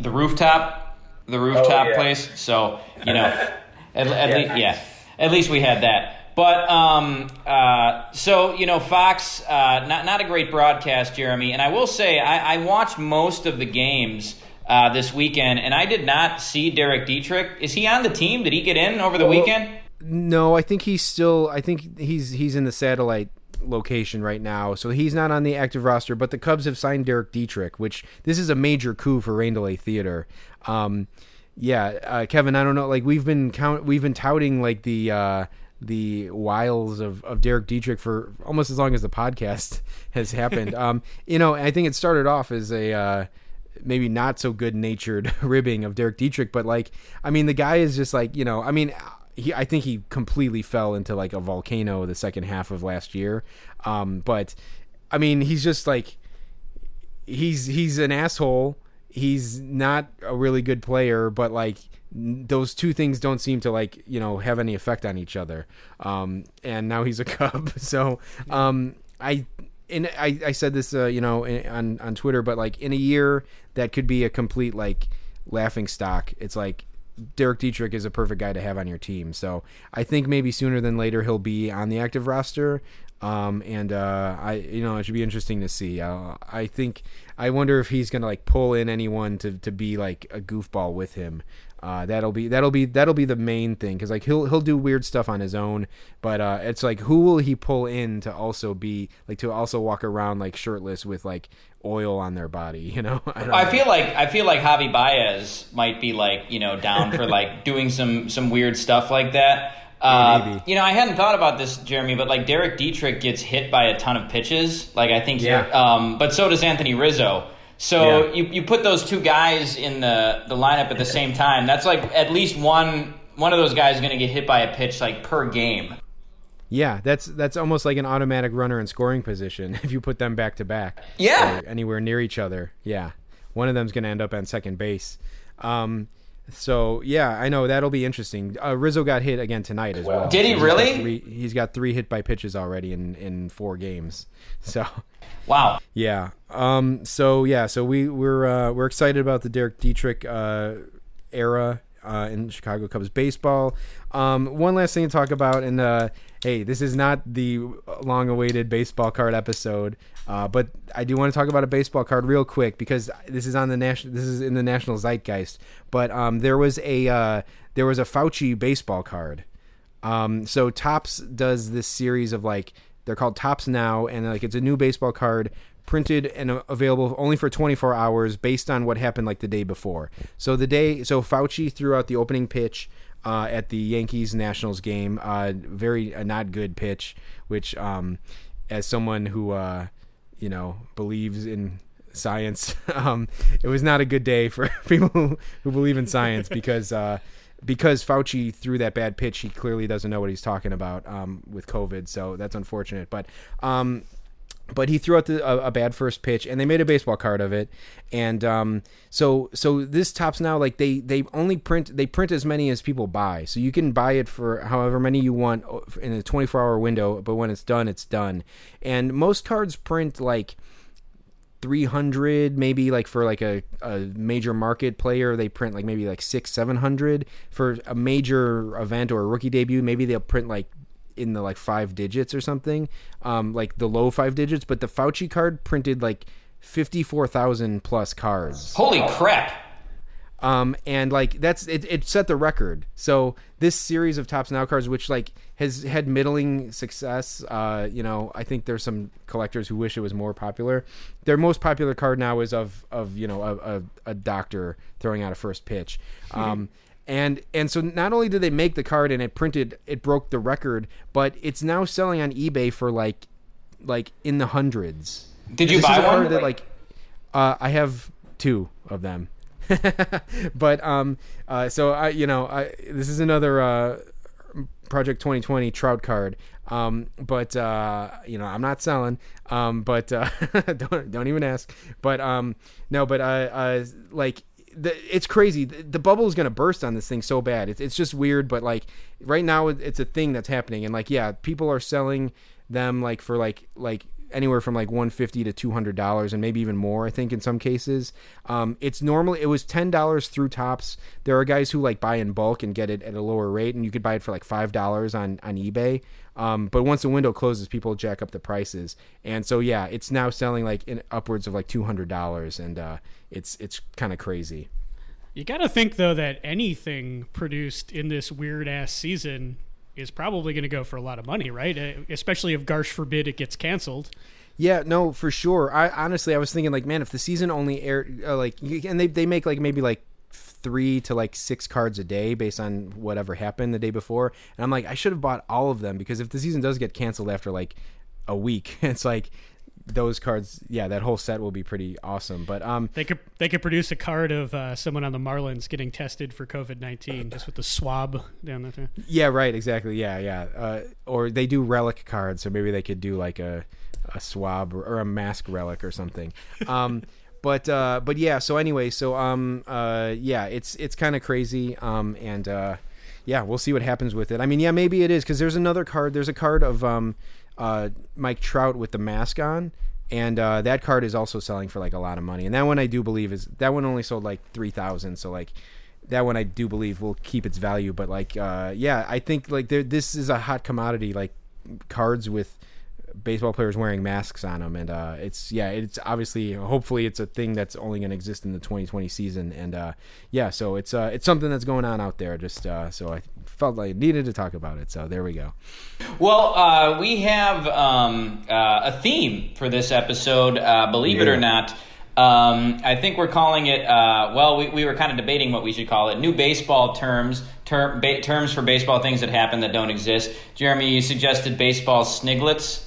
the rooftop, the rooftop yeah. place. So you know, at, at least yeah, at least we had that. But um, uh, so you know, Fox, uh, not not a great broadcast, Jeremy. And I will say, I, I watched most of the games uh, this weekend, and I did not see Derek Dietrich. Is he on the team? Did he get in over the weekend? No, I think he's still. I think he's he's in the satellite location right now, so he's not on the active roster. But the Cubs have signed Derek Dietrich, which this is a major coup for Rain Delay Theater. Um, yeah, uh, Kevin, I don't know. Like we've been count, we've been touting like the uh, the wiles of, of Derek Dietrich for almost as long as the podcast has happened. um, you know, I think it started off as a. Uh, maybe not so good natured ribbing of Derek Dietrich, but like, I mean, the guy is just like, you know, I mean, he, I think he completely fell into like a volcano the second half of last year. Um, but I mean, he's just like, he's, he's an asshole. He's not a really good player, but like, those two things don't seem to like, you know, have any effect on each other. Um, and now he's a Cub. So, um, I, and I, I said this, uh, you know, in, on on Twitter, but like in a year that could be a complete like laughing stock. It's like Derek Dietrich is a perfect guy to have on your team. So I think maybe sooner than later he'll be on the active roster. Um, and uh, I, you know, it should be interesting to see. Uh, I think I wonder if he's gonna like pull in anyone to, to be like a goofball with him. Uh, that'll be that'll be that'll be the main thing because like he'll he'll do weird stuff on his own, but uh, it's like who will he pull in to also be like to also walk around like shirtless with like oil on their body, you know? I, don't I know. feel like I feel like Javi Baez might be like you know down for like doing some some weird stuff like that. Uh, maybe. You know, I hadn't thought about this, Jeremy, but like Derek Dietrich gets hit by a ton of pitches. Like I think, Yeah. um, but so does Anthony Rizzo. So Yeah. you, you put those two guys in the, the lineup at the same time. That's like at least one one of those guys is going to get hit by a pitch like per game. Yeah, that's that's almost like an automatic runner in scoring position if you put them back to back. Yeah. anywhere near each other. Yeah, one of them's going to end up on second base. Um, so yeah, I know that'll be interesting. Uh, Rizzo got hit again tonight as well. Did he So he's got really? Three, he's got three hit by pitches already in in four games. So Wow. yeah. Um. So yeah. So we we're uh, we're excited about the Derek Dietrich uh, era uh, in Chicago Cubs baseball. Um. One last thing to talk about, and uh, hey, this is not the long-awaited baseball card episode, uh, but I do want to talk about a baseball card real quick because this is on the national. This is in the national zeitgeist. But um, there was a uh, there was a Fauci baseball card. Um, so Topps does this series of like they're called Topps Now, and like it's a new baseball card printed and uh, available only for 24 hours based on what happened like the day before. So the day, so Fauci threw out the opening pitch uh, at the Yankees Nationals game, uh, very a not good pitch, which um, as someone who uh, you know believes in science, um, it was not a good day for people who, who believe in science because. Uh, because Fauci threw that bad pitch, he clearly doesn't know what he's talking about um, with COVID. So that's unfortunate. But um, but he threw out the, a, a bad first pitch, and they made a baseball card of it. And um, so so this Topps Now like they they only print they print as many as people buy. So you can buy it for however many you want in a 24 hour window. But when it's done, it's done. And most cards print like 300 maybe like for like a, a major market player they print like maybe like six seven hundred for a major event or a rookie debut maybe they'll print like in the like five digits or something, um, like the low five digits. But the Fauci card printed like fifty four thousand plus cards. Holy crap! Um, and like that's it, it set the record. So this series of Topps Now cards, which like has had middling success, uh, you know, I think there's some collectors who wish it was more popular. Their most popular card now is of of you know a, a, a doctor throwing out a first pitch. Um, and and so not only did they make the card and it printed, it broke the record, but it's now selling on eBay for like like in the hundreds. Did you This is buy a card one? That, like, uh, I have two of them. but um, uh, so I, you know, I this is another uh, Project 2020 Trout card. Um, but uh, you know, I'm not selling. Um, but uh, don't don't even ask. But um, no, but uh, uh like. The, it's crazy. The, the bubble is gonna burst on this thing so bad. It's it's just weird, but like right now, it's a thing that's happening, and like yeah, people are selling them like for like like anywhere from like 150 to 200 dollars and maybe even more i think in some cases. Um, it's normally it was 10 dollars through Topps. There are guys who like buy in bulk and get it at a lower rate and you could buy it for like five dollars on on ebay. Um, but once the window closes people jack up the prices. And so yeah it's now selling like in upwards of like 200 dollars and uh, it's it's kind of crazy. You got to think though that anything produced in this weird ass season is probably going to go for a lot of money, right? Uh, especially if Garsh forbid it gets canceled. Yeah, no, for sure. I honestly, I was thinking like, man, if the season only aired uh, like, and they they make like maybe like three to like six cards a day based on whatever happened the day before, and I'm like, I should have bought all of them because if the season does get canceled after like a week, it's like those cards. Yeah, that whole set will be pretty awesome. But um, They could they could produce a card of uh, someone on the Marlins getting tested for COVID nineteen just with the swab down there. Yeah, right, exactly. Yeah, yeah. Uh, or they do relic cards, so maybe they could do like a a swab or, or a mask relic or something. Um, but uh, but yeah. So anyway, so um, uh, yeah, it's it's kind of crazy. Um, and uh, yeah, we'll see what happens with it. I mean, yeah, maybe it is because there's another card. There's a card of um, uh, Mike Trout with the mask on. And uh, that card is also selling for like a lot of money, and that one I do believe is that one only sold like three thousand. So like, that one I do believe will keep its value. But like, uh, yeah, I think like this is a hot commodity, like cards with baseball players wearing masks on them, and uh, it's yeah, it's obviously hopefully it's a thing that's only going to exist in the 2020 season, and uh, yeah, so it's uh, it's something that's going on out there. Just uh, so I felt like I needed to talk about it. So there we go. Well, uh, we have um, uh, a theme for this episode, uh, believe it or not. Um, I think we're calling it, uh, well, we, we were kind of debating what we should call it. New baseball terms, term, ba- terms for baseball things that happen that don't exist. Jeremy, you suggested baseball sniglets.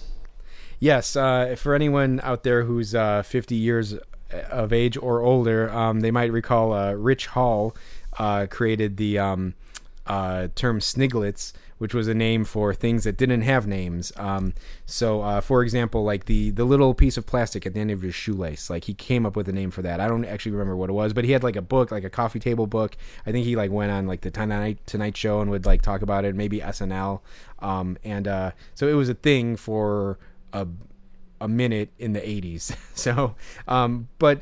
Yes, uh, for anyone out there who's uh, 50 years of age or older, um, they might recall uh, Rich Hall uh, created the um, uh, term sniglets, which was a name for things that didn't have names. Um, so, uh, for example, like the the little piece of plastic at the end of your shoelace, like he came up with a name for that. I don't actually remember what it was, but he had like a book, like a coffee table book. I think he like went on like the Tonight Tonight Show and would like talk about it, maybe SNL. Um, and uh, so it was a thing for a a minute in the 80s. So, um, but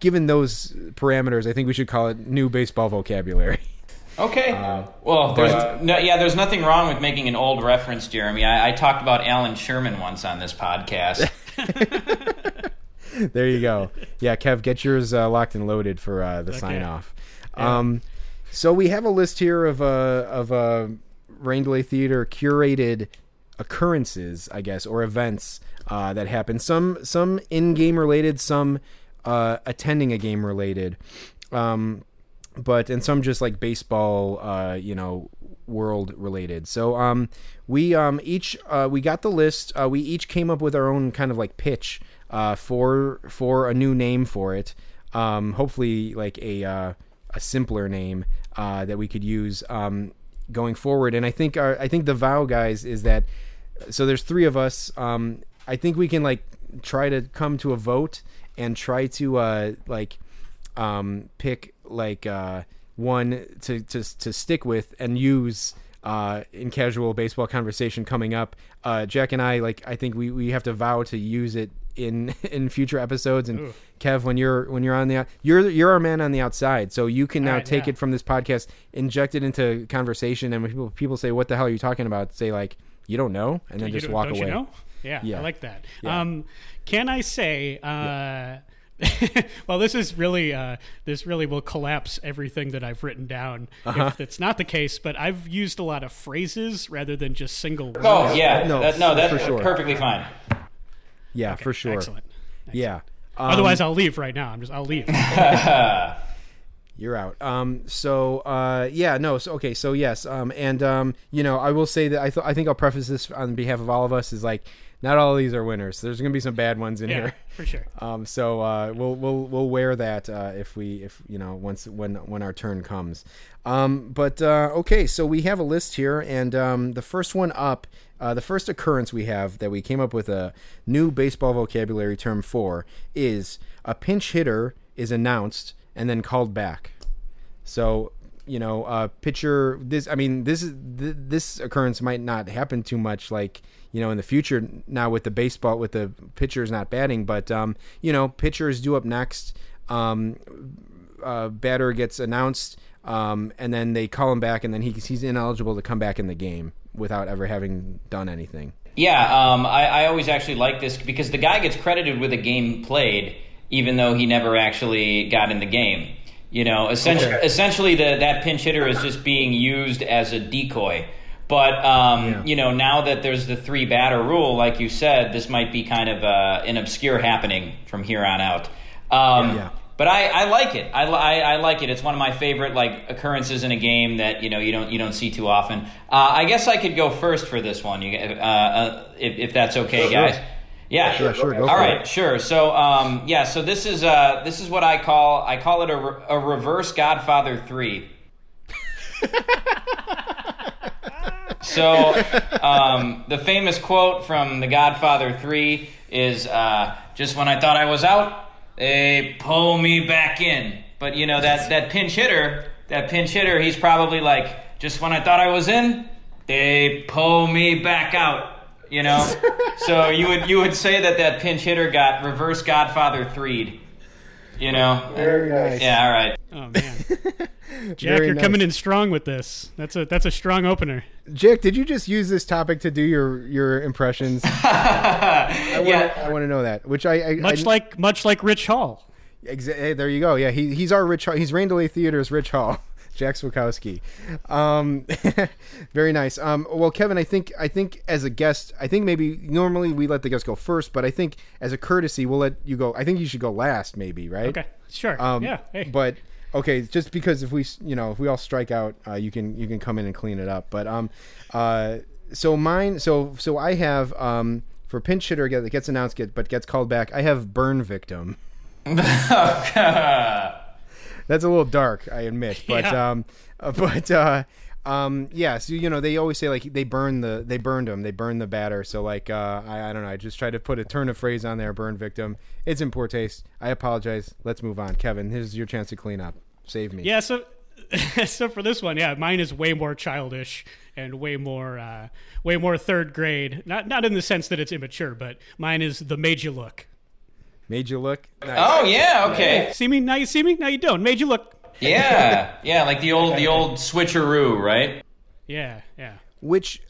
given those parameters, I think we should call it new baseball vocabulary. Okay. well, there's, but- no, yeah, there's nothing wrong with making an old reference, Jeremy. I, I talked about Allan Sherman once on this podcast. there you go. Yeah, Kev, get yours uh, locked and loaded for uh, the sign off. Um, so we have a list here of uh, of uh, Rain Delay Theater curated occurrences, I guess, or events uh, that happen. Some some in game related, some uh, attending a game related. Um, but and some just like baseball uh you know world related. So um we um each uh we got the list uh we each came up with our own kind of like pitch uh for for a new name for it. Um hopefully like a uh a simpler name uh that we could use um going forward. And i think our i think the vow guys is that so there's three of us um i think we can like try to come to a vote and try to uh like um, pick like uh, one to, to to stick with and use uh, in casual baseball conversation coming up. Uh, Jack and I like I think we, we have to vow to use it in in future episodes. And Kev, when you're when you're on the you're you're our man on the outside, so you can now Alright, take yeah. it from this podcast, inject it into conversation, and when people people say what the hell are you talking about, say like You don't know, and then You just walk away. You know? Yeah, Yeah. I like that. Yeah. Um, can I say? Uh, well, this is really uh, this really will collapse everything that I've written down Uh-huh. if it's not the case. But I've used a lot of phrases rather than just single words. Oh yeah, No, that, no, that's for sure. perfectly fine. Yeah, for sure. Excellent. Yeah. Um, Otherwise, I'll leave right now. I'm just I'll leave. You're out. Um. So. Uh. Yeah. No. So. Okay. So yes. Um. And um. You know, I will say that I th- I think I'll preface this on behalf of all of us is like, not all of these are winners. There's gonna be some bad ones in yeah, here. for sure. Um. So. Uh. We'll. We'll. We'll wear that. Uh. If we. If you know. Once. When. When our turn comes. Um. But. Uh. Okay. So we have a list here, and um. The first one up. Uh, the first occurrence we have that we came up with a new baseball vocabulary term for is a pinch hitter is announced and then called back. So you know, uh, pitcher. This, I mean, this is th- this occurrence might not happen too much, like you know, in the future now with the baseball with the pitchers not batting, but um, you know, pitcher is due up next. Um, uh, batter gets announced, um, and then they call him back, and then he, he's ineligible to come back in the game without ever having done anything. Yeah, um, I, I always actually like this because the guy gets credited with a game played, even though he never actually got in the game. You know, essentially, Okay. essentially the, that pinch hitter is just being used as a decoy. But um, Yeah. you know, now that there's the three batter rule, like you said, this might be kind of uh, an obscure happening from here on out. Um, Yeah. But I, I like it. I, I, I like it. It's one of my favorite like occurrences in a game that you know you don't you don't see too often. Uh, I guess I could go first for this one. You, uh, uh, if, if that's okay, guys. Yeah. Yeah, sure, go All right, it. sure. So, um, yeah. So this is uh, this is what I call I call it a, re- a reverse Godfather three. so, um, the famous quote from The Godfather three is uh, just when I thought I was out, they pull me back in. But you know that that pinch hitter, that pinch hitter, he's probably like, just when I thought I was in, they pull me back out. You know, so you would you would say that that pinch hitter got reverse Godfather threed. You know, Very nice. yeah, all right. Oh man, Jack, Very you're nice. coming in strong with this. That's a that's a strong opener. Jack, did you just use this topic to do your your impressions? I want Yeah. to I want to know that. Which I, I Much I, like much like Rich Hall. Exa- hey, there you go. Yeah, he, he's our Rich. Hall. He's Rain Delay Theater's Rich Hall, Jack Swakowski. Um, very nice. Um, well, Kevin, I think I think as a guest, I think maybe normally we let the guest go first, but I think as a courtesy, we'll let you go. I think you should go last, maybe, right? Okay, sure. Um, yeah. Hey. But okay, just because if we, you know, if we all strike out, uh, you can you can come in and clean it up. But um, uh, so mine, so so I have um for pinch hitter that gets announced, get but gets called back. I have burn victim. That's a little dark, I admit, but Yeah. um, uh, but uh, um, yeah. So you know, they always say like they burn the they burned him, they burned the batter. So like uh, I I don't know. I just tried to put a turn of phrase on there. Burn victim. It's in poor taste. I apologize. Let's move on. Kevin, here's your chance to clean up. Save me. Yeah, so so for this one, yeah, mine is way more childish and way more uh, way more third grade. Not not in the sense that it's immature, but mine is the made you look. Made you look. Nice. Oh yeah, okay. See me now? You see me now? You don't. Made you look. Yeah, yeah, like the old the old switcheroo, right? Yeah, yeah. Which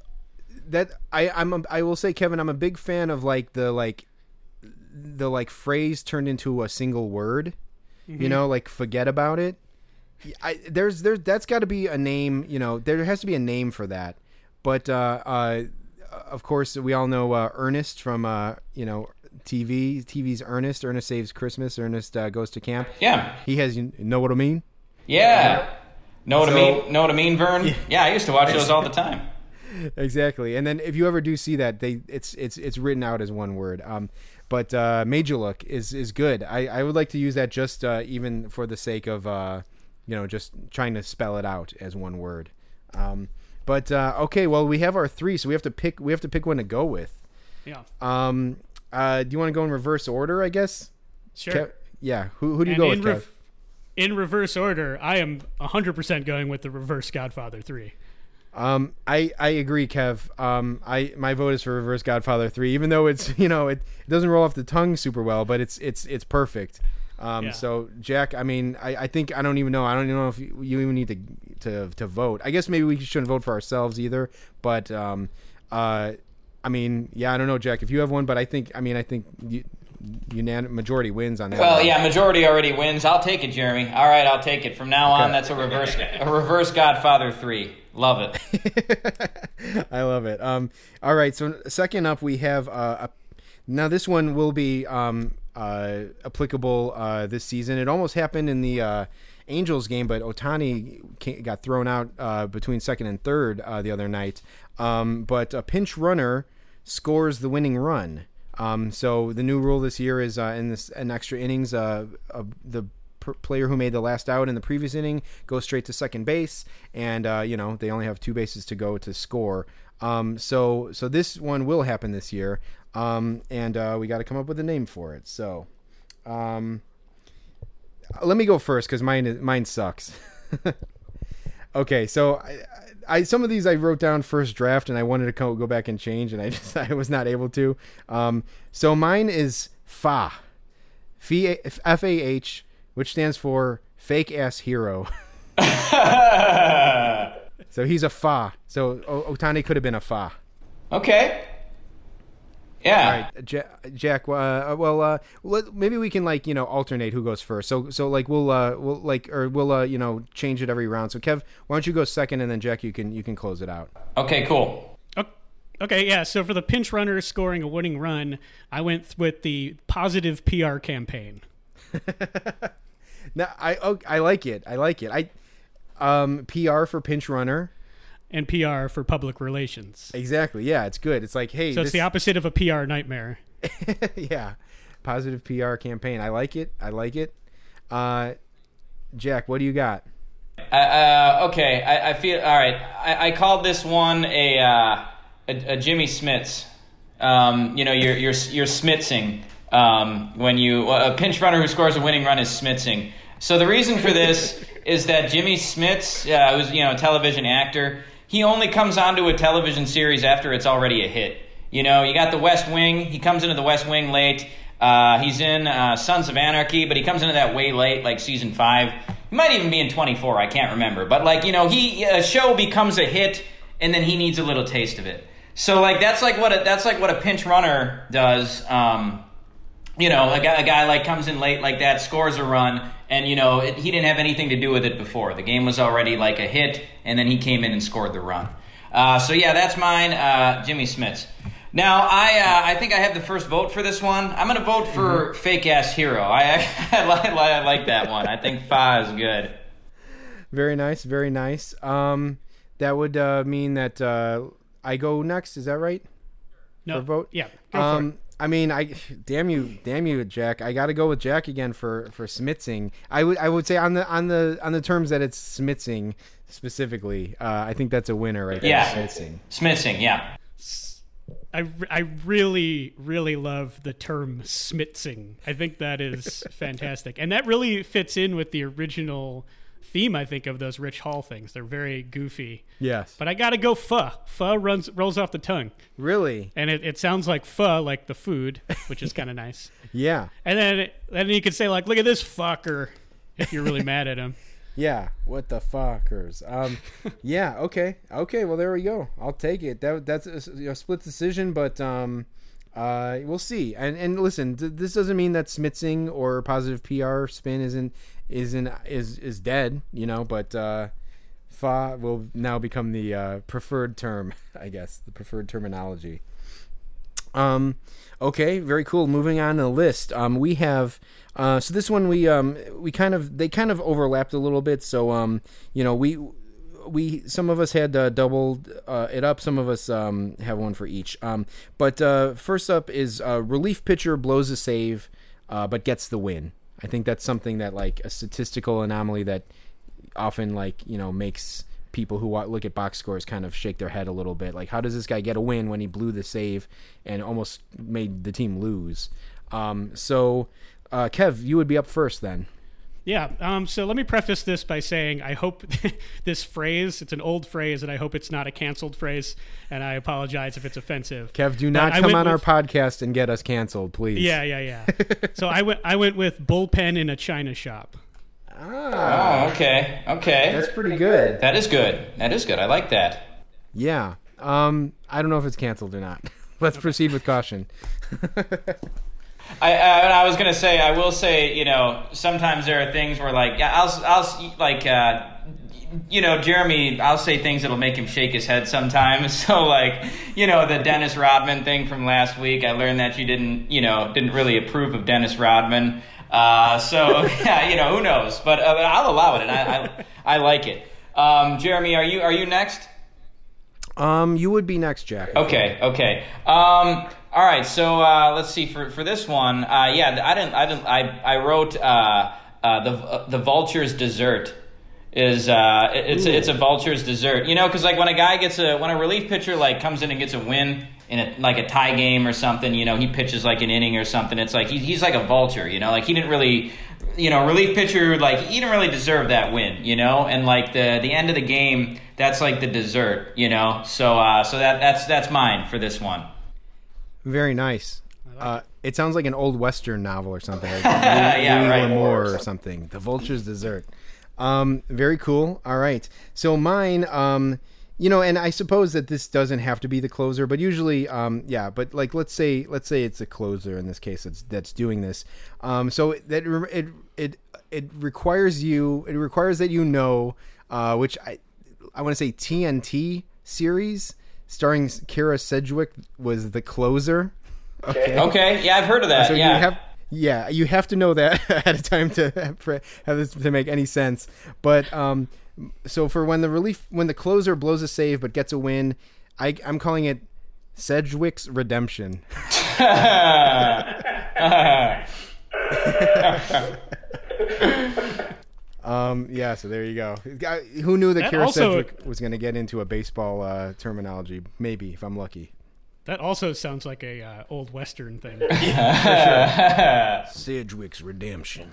that I I'm a, I will say, Kevin, I'm a big fan of like the like the like phrase turned into a single word. You know, like forget about it. I, there's there that's got to be a name. You know, there has to be a name for that. But uh, uh, of course, we all know uh, Ernest from uh, you know TV. TV's Ernest. Ernest saves Christmas. Ernest uh, goes to camp. Yeah, He has you know what I mean. Yeah. Know what I mean? Know what I mean, Vern? Yeah, I used to watch those all the time. exactly. And then if you ever do see that, they it's it's it's written out as one word. Um, but uh, Made You Look is is good. I, I would like to use that just uh, even for the sake of uh, you know just trying to spell it out as one word. Um, but uh, okay, well we have our three, so we have to pick we have to pick one to go with. Yeah. Um, uh, do you want to go in reverse order? I guess. Sure. Kev- yeah. Who who do you And go in, with? Kev? In reverse order, I am 100% going with the reverse Godfather 3. Um, I, I agree, Kev. Um, I my vote is for Reverse Godfather three, even though it's you know it, it doesn't roll off the tongue super well, but it's it's it's perfect. Um, Yeah. so Jack, I mean, I, I think I don't even know. I don't even know if you, you even need to to to vote. I guess maybe we shouldn't vote for ourselves either. But um, uh, I mean, yeah, I don't know, Jack, if you have one, but I think, I mean, I think you, unanim- majority wins on that. Well, one. yeah, majority already wins. I'll take it, Jeremy. All right, I'll take it. From now on, Okay. that's a reverse a reverse Godfather three. Love it. I love it. Um, all right, so second up, we have uh, a, now this one will be um, uh, applicable uh, this season. It almost happened in the uh, Angels game, but Ohtani got thrown out uh, between second and third uh, the other night. Um, but a pinch runner scores the winning run. Um, so the new rule this year is uh, in this in extra innings, uh, uh, the player who made the last out in the previous inning goes straight to second base, and uh, you know they only have two bases to go to score. Um, so so this one will happen this year, um, and uh, we got to come up with a name for it. So. Um, let me go first because mine mine sucks. okay, so I, I some of these I wrote down first draft and I wanted to go, go back and change and I just I was not able to. Um, so mine is FA, F A H, which stands for fake ass hero. so he's a Fa. So o- Ohtani could have been a Fa. okay. Yeah. All right, Ja- Jack. Uh, well, uh, let, maybe we can like you know alternate who goes first. So so like we'll uh we'll like or we'll uh you know change it every round. So Kev, why don't you go second and then Jack you can you can close it out. Okay. Cool. Okay, yeah. So for the pinch runner scoring a winning run, I went th- with the positive PR campaign. Now I oh, I like it. I like it. I um PR for pinch runner. And PR for public relations. Exactly. Yeah, it's good. It's like hey, So it's this- the opposite of a PR nightmare. yeah, positive PR campaign. I like it. I like it. Uh, Jack, what do you got? Uh, uh, okay, I, I feel all right. I, I called this one a uh, a, a Jimmy Smits. Um, you know, you're you're you're smitzing um, when you a pinch runner who scores a winning run is smitzing. So the reason for this is that Jimmy Smits, uh, who's you know a television actor, he only comes onto a television series after it's already a hit. You know, you got The West Wing. He comes into The West Wing late. Uh, he's in uh, Sons of Anarchy, but he comes into that way late, like season five. He might even be in 24. I can't remember. But like you know, he a show becomes a hit, and then he needs a little taste of it. So like that's like what a, that's like what a pinch runner does. Um, you know, a guy, a guy like comes in late like that, scores a run, and you know it, he didn't have anything to do with it before. The game was already like a hit, and then he came in and scored the run. Uh, so yeah, that's mine, uh, Jimmy Smits. Now I uh, I think I have the first vote for this one. I'm gonna vote for fake ass hero. I I, like, I like that one. I think Fa is good. Very nice. Very nice. Um, that would uh, mean that uh, I go next. Is that right? No, For vote? Yeah, go for it. Um, I mean, I damn you, damn you, Jack. I got to go with Jack again for for smitzing. I would I would say on the on the on the terms that it's smitzing specifically. Uh, I think that's a winner right there. Yeah. smitzing. Smitsing, yeah. I, I really, really love the term smitzing. I think that is fantastic. And that really fits in with the original theme, I think, of those Rich Hall things. They're very goofy. Yes. But I got to go pho. Pho runs, rolls off the tongue. really? And it, it sounds like pho, like the food, which is kind of nice. Yeah. And then, then you could say, like, look at this fucker if you're really mad at him. Yeah. What the fuckers? Um. yeah. Okay. Okay. Well, there we go. I'll take it. That that's a, a split decision, but um. Uh, we'll see. And and listen, th- this doesn't mean that smitzing or positive PR spin isn't isn't is is dead. You know, but uh, fa will now become the uh, preferred term, I guess, the preferred terminology. Um, okay, very cool. Moving on to the list, um, we have uh, so this one we um we kind of they kind of overlapped a little bit. So um you know we we some of us had uh, doubled uh, it up. Some of us um have one for each. Um, but uh, first up is uh, relief pitcher blows a save, uh, but gets the win. I think that's something that like a statistical anomaly that often like you know makes people who look at box scores kind of shake their head a little bit. Like how does this guy get a win when he blew the save and almost made the team lose? Um, so uh, kev you would be up first then Yeah. Um, so let me preface this by saying I hope this phrase, it's an old phrase, and I hope it's not a canceled phrase, and I apologize if it's offensive. kev do not I come went on our podcast and get us canceled please Yeah, yeah, yeah. so I went I went with bullpen in a china shop. Oh, okay, okay. that's pretty good that is good. That is good. I like that. yeah Um, I don't know if it's canceled or not. Let's proceed with caution. I, I, I was gonna say, I will say, you know, sometimes there are things where, like, yeah, I'll, I'll, like, uh, you know, Jeremy, I'll say things that'll make him shake his head sometimes. So, like, you know, the Dennis Rodman thing from last week, I learned that you didn't, you know, didn't really approve of Dennis Rodman. Uh, so, yeah, you know, who knows? But, uh, I'll allow it, and I, I, I like it. Um, Jeremy, are you are you next? Um, you would be next, Jack. Okay, okay. Um, all right. So uh, let's see for for this one. Uh, yeah, I didn't. I didn't. I I wrote uh, uh, the uh, the vulture's dessert is uh it's a, it's a vulture's dessert. You know, because like when a guy gets a when a relief pitcher like comes in and gets a win in a like a tie game or something, you know, he pitches like an inning or something. It's like he, he's like a vulture. You know, like he didn't really. You know, relief pitcher like he didn't really deserve that win, you know, and like the the end of the game, that's like the dessert, you know. So uh, so that that's that's mine for this one. Very nice. Uh, it sounds like an old western novel or something. Like Yeah, Louis right. L'Amour or something. The Vulture's Dessert. Um, very cool. All right. So mine, um, you know, and I suppose that this doesn't have to be the closer, but usually, um, yeah. But like, let's say, let's say it's a closer in this case that's that's doing this. Um, so that it it it requires you. It requires that you know, uh, which I I want to say TNT series starring Kyra Sedgwick was the closer. Okay. Okay, yeah, I've heard of that. So yeah. you have yeah, you have to know that ahead of time to for, have this to make any sense. But um, so for when the relief when the closer blows a save but gets a win, I I'm calling it Sedgwick's redemption. Um, yeah, so there you go. I- Who knew that, That Kyra also- Sedgwick was going to get into a baseball uh, terminology? Maybe if I'm lucky. That also sounds like a uh, old western thing. Yeah. Sedgwick's redemption.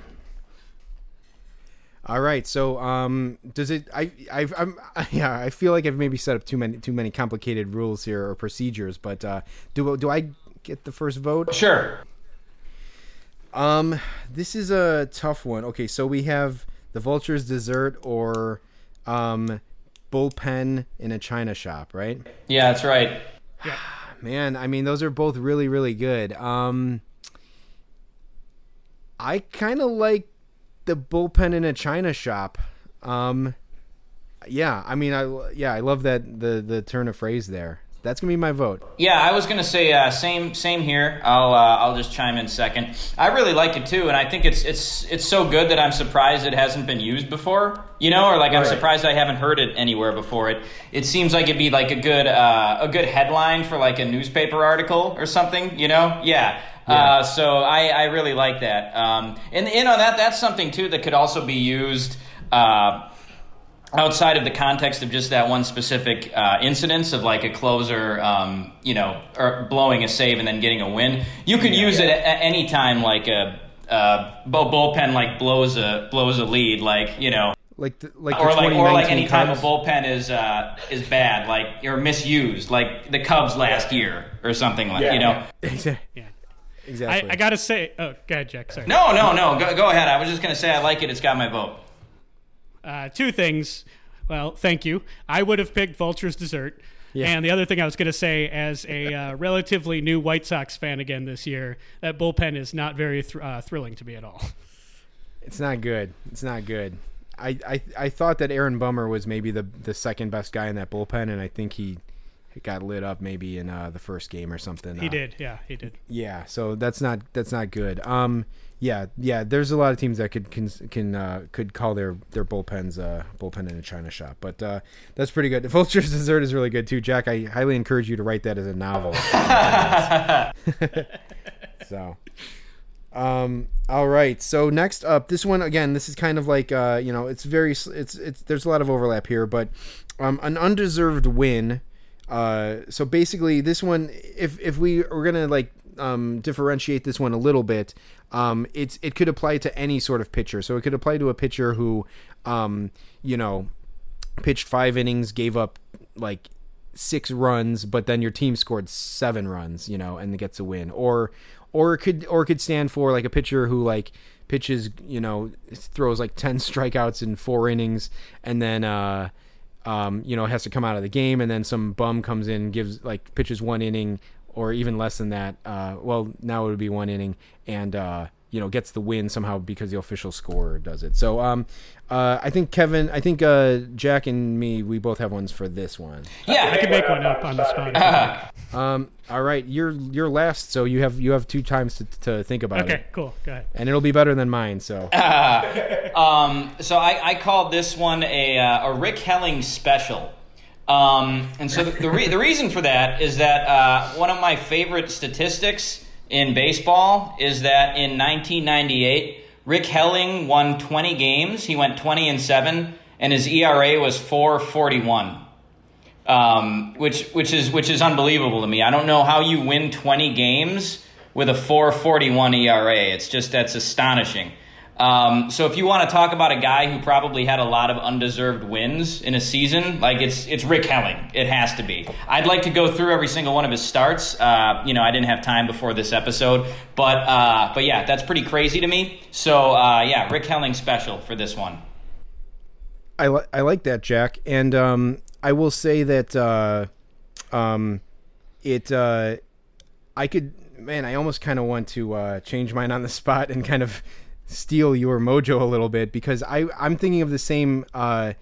All right, so um, does it? I, I've, I'm, yeah, I feel like I've maybe set up too many, too many complicated rules here or procedures. But uh, do, do I get the first vote? Sure. Um, this is a tough one. Okay, so we have the Vulture's dessert or um, bullpen in a china shop, right? Yeah, that's right. Yeah. Man, I mean, those are both really, really good. Um, I kind of like the bullpen in a china shop. Um, yeah, I mean, I yeah, I love that the the turn of phrase there. That's gonna be my vote. Yeah, I was gonna say uh, same same here. I'll uh, I'll just chime in second. I really like it too, and I think it's it's it's so good that I'm surprised it hasn't been used before. You know, or like I'm Right. surprised I haven't heard it anywhere before. It it seems like it'd be like a good uh, a good headline for like a newspaper article or something. You know, yeah. Uh, so I, I really like that. Um, and you know that that's something too that could also be used. Uh, outside of the context of just that one specific uh, incidence of like a closer, um, you know, or blowing a save and then getting a win, you could use it at any time, like a, uh bullpen like blows a blows a lead, like you know, Like the, like or like or like any time a bullpen is uh, is bad, like or misused, like the Cubs last year or something like Yeah. you know. Yeah. I, exactly. I gotta say, oh, go ahead, Jack. Sorry. No, no, no. Go, go ahead. I was just gonna say I like it. It's got my vote. Uh, two things. Well, thank you. I would have picked Vulture's dessert. Yeah. And the other thing I was going to say, as a uh, relatively new White Sox fan again this year, that bullpen is not very thr- uh, thrilling to me at all. It's not good. It's not good. I, I I thought that Aaron Bummer was maybe the the second best guy in that bullpen, and I think he got lit up maybe in uh, the first game or something. He Uh, did, yeah, he did. Yeah, so that's not that's not good. Um, yeah, yeah. There's a lot of teams that could can can uh, could call their their bullpens uh bullpen in a china shop, but uh, that's pretty good. Vulture's Dessert is really good too, Jack. I highly encourage you to write that as a novel. so, um, all right. So next up, this one again. This is kind of like uh, you know, it's very it's it's there's a lot of overlap here, but um, an undeserved win. Uh, so basically, this one, if if we were gonna like um, differentiate this one a little bit, um, it's it could apply to any sort of pitcher. So it could apply to a pitcher who, um, you know, pitched five innings, gave up like six runs, but then your team scored seven runs, you know, and gets a win. Or or could or could stand for like a pitcher who like pitches, you know, throws like ten strikeouts in four innings, and then uh, um, you know, has to come out of the game, and then some bum comes in, gives like pitches one inning or even less than that. Uh, well, now it would be one inning, and uh, you know gets the win somehow because the official scorer does it. So um, uh, I think Kevin, I think uh, Jack and me, we both have ones for this one. Yeah, I can make one up on the spot. Um, all right, you're you're last, so you have you have two times to, to think about okay, it, Okay, cool. Go ahead. and it'll be better than mine. So Um, so I, I called this one a, uh, a Rick Helling special. Um, and so the, the, re- the reason for that is that uh, one of my favorite statistics in baseball is that in 1998, Rick Helling won 20 games. He went 20 and 7, and his ERA was 441. Um, which which is which is unbelievable to me. I don't know how you win 20 games with a 441 ERA. It's just that's astonishing. Um, so if you want to talk about a guy who probably had a lot of undeserved wins in a season, like it's it's Rick Helling. It has to be. I'd like to go through every single one of his starts. Uh, you know, I didn't have time before this episode, but uh, but yeah, that's pretty crazy to me. So uh, yeah, Rick Helling special for this one. I li- I like that, Jack, and um, I will say that uh, um, it uh, I could man, I almost kind of want to uh, change mine on the spot and kind of steal your mojo a little bit because I I'm thinking of the same uh,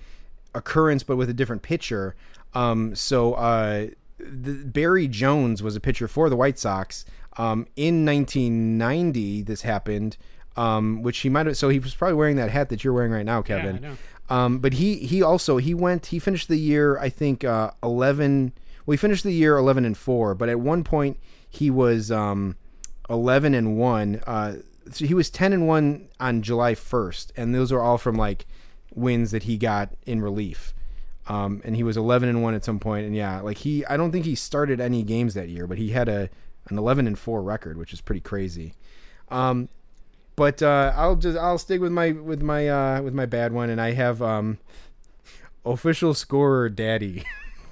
occurrence but with a different pitcher. Um, so uh, the, Barry Jones was a pitcher for the White Sox. Um, in 1990, this happened, um, which he might have. So he was probably wearing that hat that you're wearing right now, Kevin. know. Um, but he he also he went he finished the year I think uh, 11. Well, he finished the year 11 and four, but at one point he was um, 11 and one. Uh, so he was 10 and one on July 1st, and those are all from like wins that he got in relief. Um, and he was 11 and one at some point, and yeah, like he I don't think he started any games that year, but he had a an 11 and four record, which is pretty crazy. Um, but uh, I'll just I'll stick with my with my uh, with my bad one, and I have um, official scorer daddy.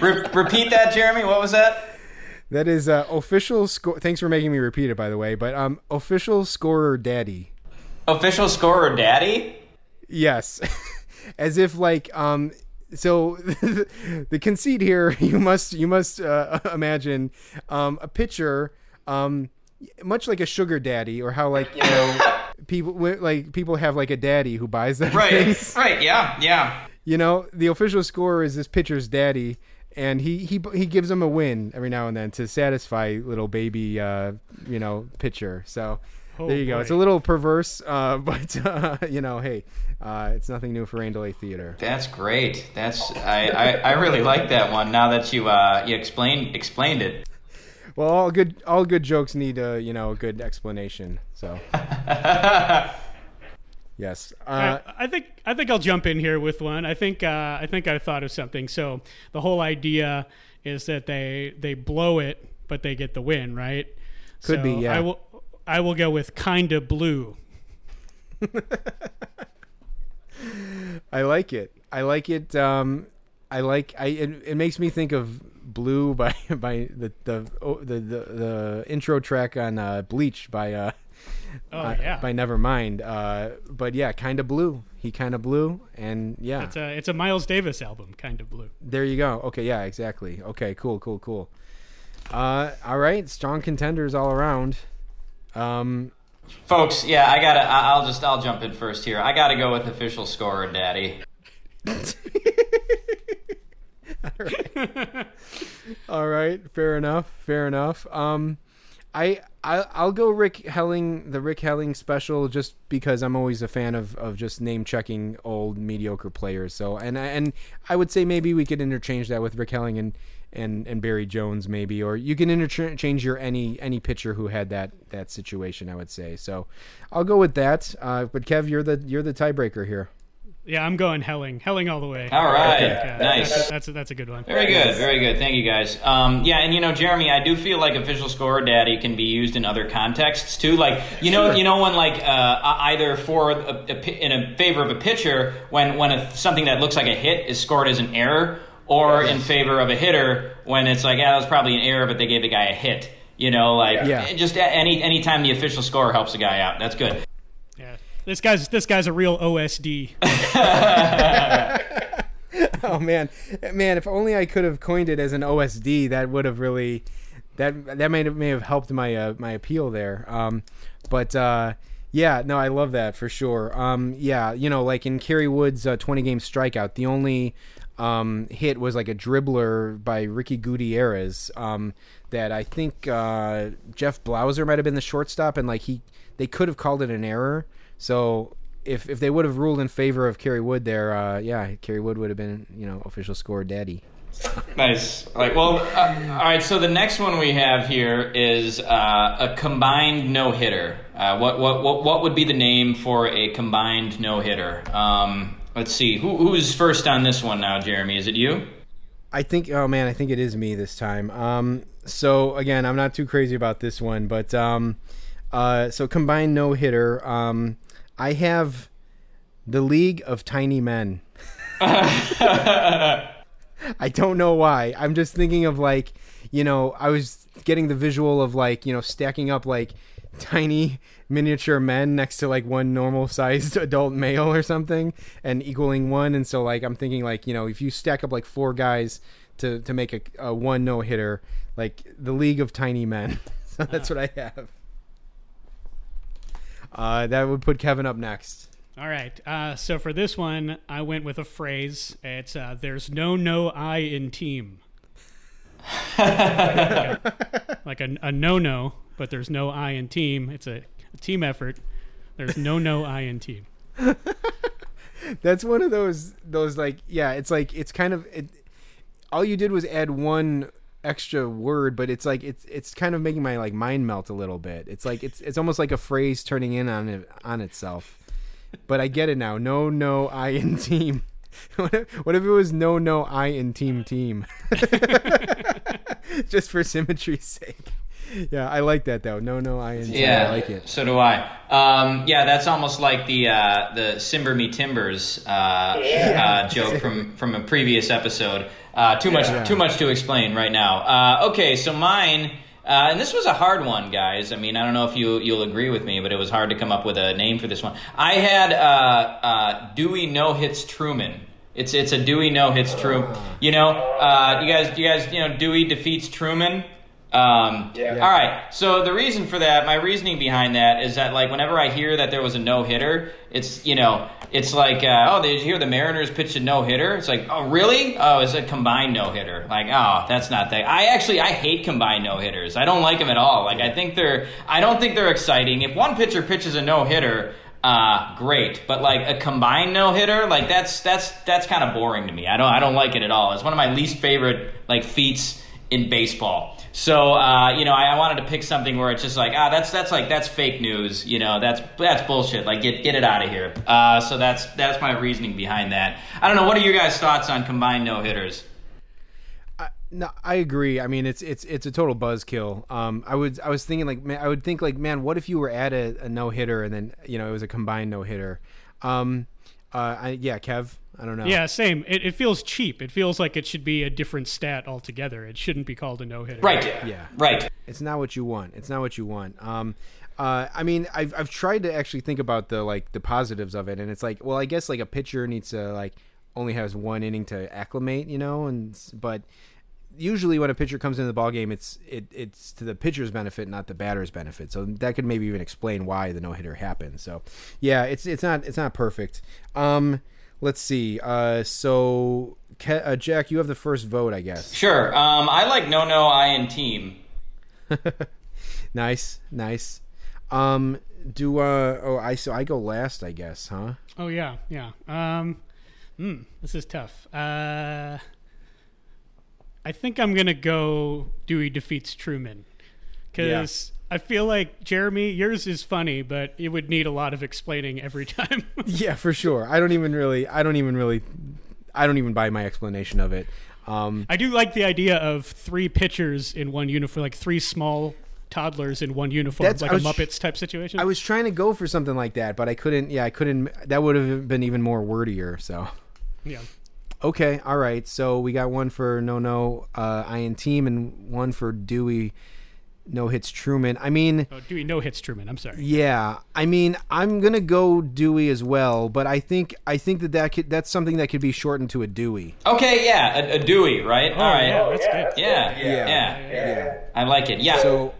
Re- repeat that, Jeremy. What was that? That is uh, official score. Thanks for making me repeat it, by the way. But um, official scorer daddy. Official scorer, Daddy. Yes, as if like um. So the conceit here, you must you must uh, imagine um, a pitcher, um, much like a sugar daddy, or how like you know people like people have like a daddy who buys them Right. things. Right. Yeah. Yeah. You know, the official scorer is this pitcher's daddy, and he he he gives him a win every now and then to satisfy little baby, uh, you know, pitcher. So Oh, there you go. boy. It's a little perverse, uh, but uh, you know, hey, uh, it's nothing new for Rain Delay Theater. That's great. That's I, I, I really like that one. Now that you uh you explained explained it. Well, all good all good jokes need a you know a good explanation. So yes, uh, I, I think I think I'll jump in here with one. I think uh, I think I thought of something. So the whole idea is that they they blow it, but they get the win, right? Could So be, yeah. I will I will go with kinda blue. I like it. I like it. Um, I like. I it, it makes me think of Blew by by the the oh, the, the, the intro track on uh, Bleach by uh, Oh uh, yeah, by Nevermind. Uh, but yeah, kind of blue. He kind of blue, and yeah, it's a it's a Miles Davis album, kind of blue. there you go. Okay, yeah, exactly. Okay, cool, cool, cool. Uh, all right, strong contenders all around. Um, Folks, yeah, I gotta. I- I'll just. I'll jump in first here. I gotta go with official scorer, Daddy. All right, fair enough, fair enough. Um, I, I I'll go Rick Helling, the Rick Helling special, just because I'm always a fan of, of just name checking old mediocre players. So and and I would say maybe we could interchange that with Rick Helling and and, and Barry Jones maybe, or you can interchange your any any pitcher who had that that situation. I would say so. I'll go with that. Uh, but Kev, you're the you're the tiebreaker here. Yeah, I'm going Helling, Helling all the way. All right, Okay. nice. That's a, that's a, that's a good one. Very good, very good. Thank you, guys. Um, yeah, and you know, Jeremy, I do feel like official scorer daddy can be used in other contexts too. Like you know, you know when like uh, either for a, a, in a favor of a pitcher when when a, something that looks like a hit is scored as an error, or in favor of a hitter when it's like yeah, that was probably an error, but they gave the guy a hit. You know, like Yeah. just a- any anytime the official scorer helps a guy out, that's good. This guy's this guy's a real OSD. oh man, man! If only I could have coined it as an OSD, that would have really that that may have, may have helped my uh, my appeal there. Um, but uh, yeah, no, I love that for sure. Um, yeah, you know, like in Kerry Wood's uh, 20 game strikeout, the only um, hit was like a dribbler by Ricky Gutierrez um, that I think uh, Jeff Blauser might have been the shortstop, and like he they could have called it an error. So if if they would have ruled in favor of Kerry Wood there, uh, yeah, Kerry Wood would have been you know official score daddy. Nice. Like, well, uh, all right. So the next one we have here is uh, a combined no hitter. Uh, what, what what what would be the name for a combined no hitter? Um, let's see. Who who's first on this one now, Jeremy? Is it you? I think. Oh man, I think it is me this time. Um, so again, I'm not too crazy about this one, but um, uh, so combined no hitter. Um, I have the League of Tiny Men. I don't know why. I'm just thinking of like, you know, I was getting the visual of like, you know, stacking up like tiny miniature men next to like one normal sized adult male or something and equaling one and so like I'm thinking like, you know, if you stack up like four guys to to make a, a one no hitter, like the League of Tiny Men. so that's uh-huh. what I have. Uh, that would put Kevin up next. All right. Uh, so for this one, I went with a phrase. It's uh, "There's no no I in team." like a, a no no, but there's no I in team. It's a, a team effort. There's no no I in team. That's one of those those like yeah, it's like it's kind of it, all you did was add one extra word, but it's like it's it's kind of making my like mind melt a little bit. It's like it's it's almost like a phrase turning in on it on itself. But I get it now. No, no, I in team. What if, what if it was no, no, I in team team? Just for symmetry's sake. Yeah, I like that though. No, no, I in team. Yeah, I like it. So do I. Um, yeah, that's almost like the uh, the Simber Me Timbers uh, uh, joke from from a previous episode. Uh, too much Yeah. too much to explain right now. Uh, okay, so mine. Uh, and this was a hard one, guys. I mean, I don't know if you you'll agree with me, but it was hard to come up with a name for this one. I had uh, uh, Dewey no hits Truman. It's it's a Dewey no hits Truman. You know, uh, you guys you guys you know Dewey defeats Truman. Um, Yeah. All right. So the reason for that, my reasoning behind that is that like whenever I hear that there was a no hitter, it's you know it's like uh, oh did you hear the Mariners pitched a no hitter? It's like oh really? Oh it's a combined no hitter. Like oh that's not that. I actually I hate combined no hitters. I don't like them at all. Like I think they're I don't think they're exciting. If one pitcher pitches a no hitter. Uh, great, but like a combined no hitter, like that's that's that's kind of boring to me. I don't I don't like it at all. It's one of my least favorite like feats in baseball. So uh, you know, I, I wanted to pick something where it's just like, ah, that's that's like that's fake news. You know, that's that's bullshit. Like, get get it out of here. Uh, so that's that's my reasoning behind that. I don't know. What are your guys' thoughts on combined no hitters? No, I agree. I mean, it's it's it's a total buzzkill. Um, I would I was thinking like man, I would think like man, what if you were at a, a no hitter and then you know it was a combined no hitter? Um, uh, I, yeah, Kev, I don't know. Yeah, same. It, it feels cheap. It feels like it should be a different stat altogether. It shouldn't be called a no hitter. Right. Yeah. Right. it's not what you want. It's not what you want. Um, uh, I mean, I've I've tried to actually think about the like the positives of it, and it's like, well, I guess like a pitcher needs to like only has one inning to acclimate, you know, and but usually when a pitcher comes into the ball game, it's it it's to the pitcher's benefit, not the batter's benefit. So that could maybe even explain why the no hitter happened. So yeah, it's it's not it's not perfect. Um, let's see. Uh, so Ke- uh, Jack, you have the first vote, I guess. Sure. Um, I like no no I and team. Nice, nice. Um, do uh oh I so I go last, I guess, huh? Oh yeah, yeah. Um, hmm, this is tough. Uh, I think I'm gonna go Dewey defeats Truman because I feel like Jeremy, yours is funny, but it would need a lot of explaining every time. Yeah, for sure. I don't even really I don't even really I don't even buy my explanation of it. Um, I do like the idea of three pitchers in one uniform, like three small toddlers in one uniform, like I a was- Muppets type situation. I was trying to go for something like that, but I couldn't. Yeah, I couldn't. That would have been even more wordier. So yeah. okay, all right. So we got one for no no uh, I in team and one for Dewey no hits Truman. I mean, Oh, Dewey no hits Truman. I'm sorry. yeah, I mean, I'm gonna go Dewey as well, but I think I think that that could, that's something that could be shortened to a Dewey. Okay, yeah, a, a Dewey, right? All right. Oh, Yeah, that's good. Yeah, Yeah. yeah, Yeah. I like it. Yeah. So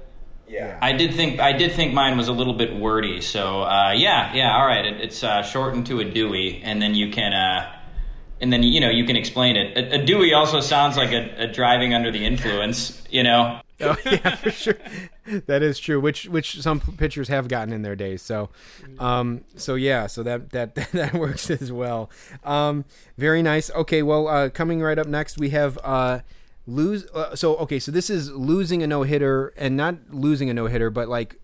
yeah. I did think I did think mine was a little bit wordy. So uh, yeah, yeah. All right, it, it's uh, shortened to a Dewey, and then you can. Uh, and then you know you can explain it. A, a Dewey also sounds like a, a driving under the influence. You know, Oh yeah, for sure. That is true. Which which some pitchers have gotten in their days. So, um, so yeah, so that that that works as well. Um, very nice. Okay, well, uh, coming right up next, we have uh, lose. Uh, so okay, so this is losing a no hitter and not losing a no hitter, but like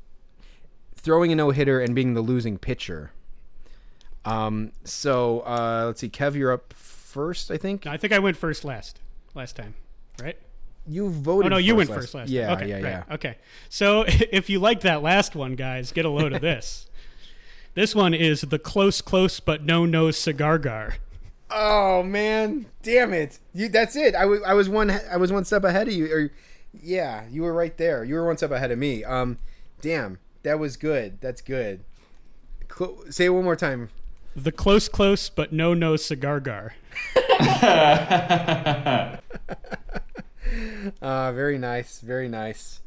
throwing a no hitter and being the losing pitcher. Um, so uh, let's see, Kev, you're up first, I think. I think I went first last last time, right? You voted. Oh no, you first went first last. Yeah, time. Okay, yeah, right. yeah. Okay, so if you like that last one, guys, get a load of this. This one is the close, close, but no nose cigar gar. Oh man, damn it! You that's it. I was one I was one step ahead of you. Or yeah, you were right there. You were one step ahead of me. Um, damn, that was good. That's good. Clo- say it one more time. The close, close, but no nose cigar gar. Uh, very nice, very nice.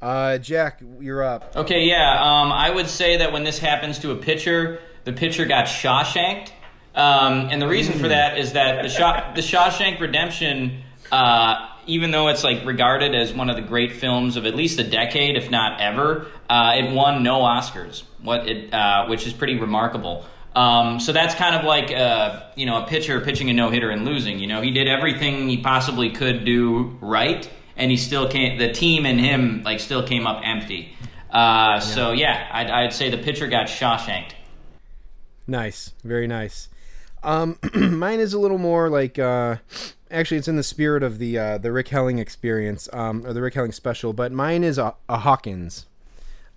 Uh, Jack, you're up. Okay, yeah. Um, I would say that when this happens to a pitcher, the pitcher got Shawshanked. Um, and the reason for that is that the, Shaw- the Shawshank Redemption, uh, even though it's like regarded as one of the great films of at least a decade, if not ever, uh, it won no Oscars. What it, uh, which is pretty remarkable. Um, so that's kind of like uh, you know a pitcher pitching a no hitter and losing. You know, he did everything he possibly could do right, and he still can't. The team and him like still came up empty. Uh, So yeah, I'd, I'd say the pitcher got Shawshanked. Nice, very nice. Um, mine is a little more like uh, actually it's in the spirit of the uh, the Rick Helling experience um, or the Rick Helling special, but mine is a, a Hawkins.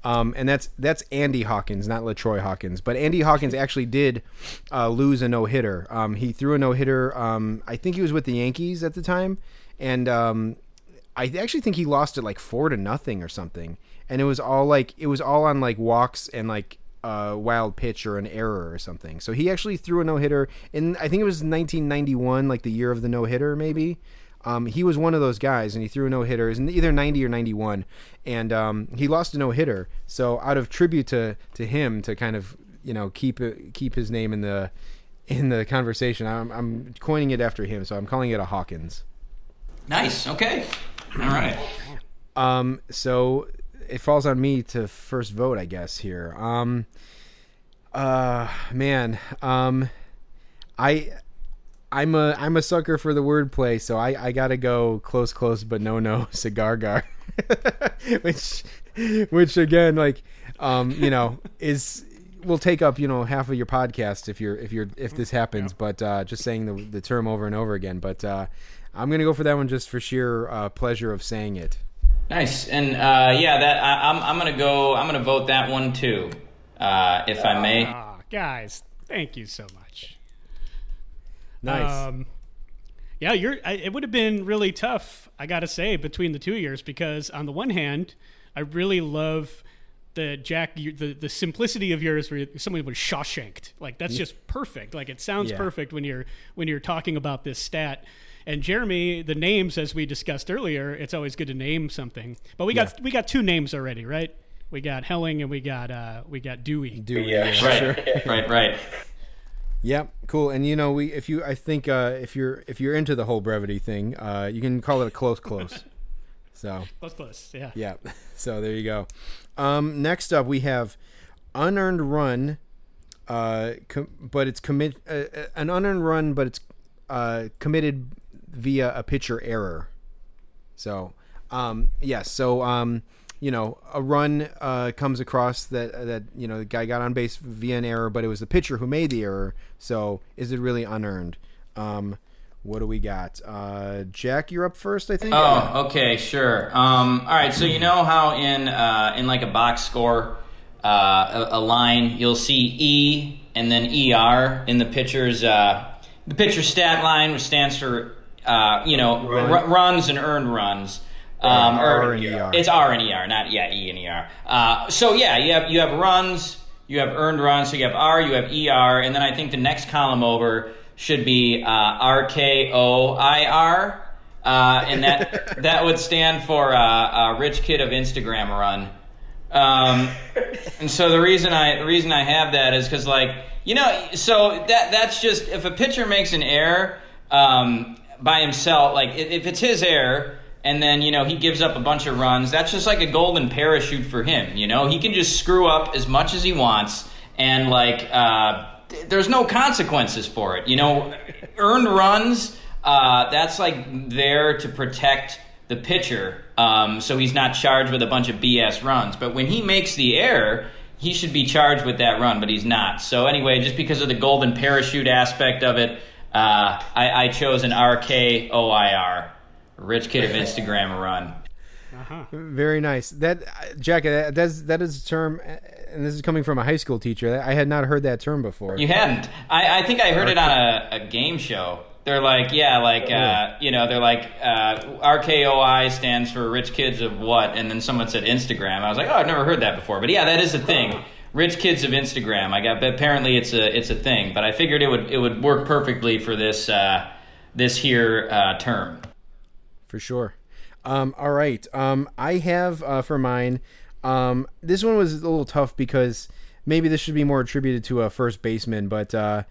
Um, and that's that's Andy Hawkins, not LaTroy Hawkins. But Andy Hawkins actually did uh, lose a no hitter. Um, he threw a no hitter. Um, I think he was with the Yankees at the time, and um, I actually think he lost it like four to nothing or something. And it was all like it was all on like walks and like a wild pitch or an error or something. So he actually threw a no hitter in I think it was 1991, like the year of the no hitter maybe. Um, he was one of those guys, and he threw a no hitter. It was either 90 or 91, and um, he lost a no hitter. So out of tribute to to him, to kind of you know keep keep his name in the in the conversation, I'm, I'm coining it after him. So I'm calling it a Hawkins. Nice. Okay. All right. Um, so it falls on me to first vote, I guess here. Um, uh, man, um, I, I'm a I'm a sucker for the wordplay, so I I gotta go close, close, but no, no, cigar gar, which, which again, like, um, you know, is will take up you know half of your podcast if you're if you're if this happens. But uh, just saying the the term over and over again. But uh, I'm gonna go for that one just for sheer uh, pleasure of saying it. Nice. And uh, yeah, that I, I'm I'm gonna go. I'm gonna vote that one too, uh, if I may. Ah, guys, thank you so much. Nice. Um, yeah, you're. I, it would have been really tough, I gotta say, between the two years because on the one hand, I really love the Jack, you- the the simplicity of yours, where someone was Shawshanked. Like that's just perfect. Like it sounds Yeah. perfect when you're when you're talking about this stat. And Jeremy, the names, as we discussed earlier, it's always good to name something. But we got we got two names already, right? We got Helling and we got uh, we got Dewey. Dewey, yeah, Right. right. Right. Yep, cool. And you know, we if you I think uh, if you're if you're into the whole brevity thing, uh, you can call it a close close. so Close, close. Yeah. yeah, so there you go. Um, next up, we have unearned run, uh, com- but it's commit uh, uh, an unearned run, but it's uh, committed via a pitcher error. So, um, yes. So, um, you know, a run uh, comes across that that you know the guy got on base via an error, but it was the pitcher who made the error. So, is it really unearned? Um, what do we got? Uh, Jack, you're up first, I think. Oh, okay, sure. Um, all right, so you know how in uh, in like a box score, uh, a, a line you'll see E and then ER in the pitcher's uh, the pitcher stat line, which stands for uh, you know ru- runs and earned runs. Um, or R and ER. It's R and ER, not yeah E and ER. Uh, so yeah, you have you have runs, you have earned runs, so you have R, you have ER, and then I think the next column over should be uh, R K O I R, uh, and that that would stand for uh, uh, Rich Kid of Instagram Run. Um, and so the reason I the reason I have that is because like you know so that that's just if a pitcher makes an error um, by himself like if it's his error and then you know he gives up a bunch of runs. That's just like a golden parachute for him you know? He can just screw up as much as he wants and like uh, th- there's no consequences for it you know? Earned runs uh, that's like there to protect the pitcher um, so he's not charged with a bunch of bs runs. But when he makes the error he should be charged with that run but he's not. So anyway just because of the golden parachute aspect of it uh, I, I chose an rkoir rich kid of instagram run Very nice. That Jack, that that's, that is a term, and this is coming from a high school teacher. I had not heard that term before. You hadn't. I, I think I heard it on a, a game show. They're like, yeah, like, uh, you know, they're like, uh, RKOI stands for Rich Kids of what? And then someone said Instagram. I was like, oh, I've never heard that before. But yeah, that is a thing. Rich Kids of Instagram. I got. But apparently, it's a it's a thing. But I figured it would it would work perfectly for this uh, this here uh, term. For sure. Um, all right. Um, I have uh, for mine. Um, this one was a little tough because maybe this should be more attributed to a first baseman, but uh,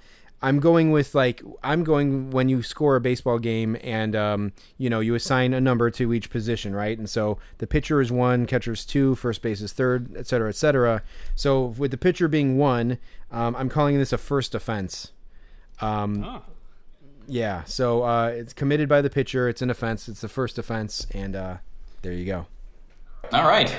I'm going with like I'm going when you score a baseball game and um, you know you assign a number to each position, right? And so the pitcher is one, catcher is two, first base is third, et cetera, et cetera. So with the pitcher being one, um, I'm calling this a first offense. Um, Oh. Yeah, so uh, it's committed by the pitcher. It's an offense. It's the first offense, and uh, there you go. All right.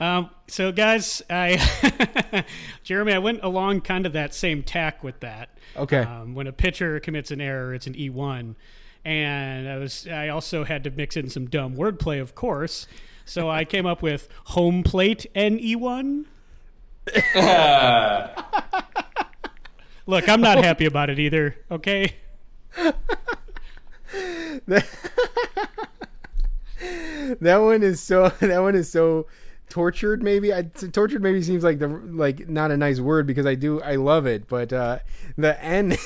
Um, so, guys, I Jeremy, I went along kind of that same tack with that. Okay. Um, when a pitcher commits an error, it's an E one, and I was I also had to mix in some dumb wordplay, of course. So I came up with home plate and E one. Look, I'm not happy about it either. Okay. That one is so. That one is so tortured. Maybe I, tortured. Maybe seems like the like not a nice word because I do I love it, but uh, the N.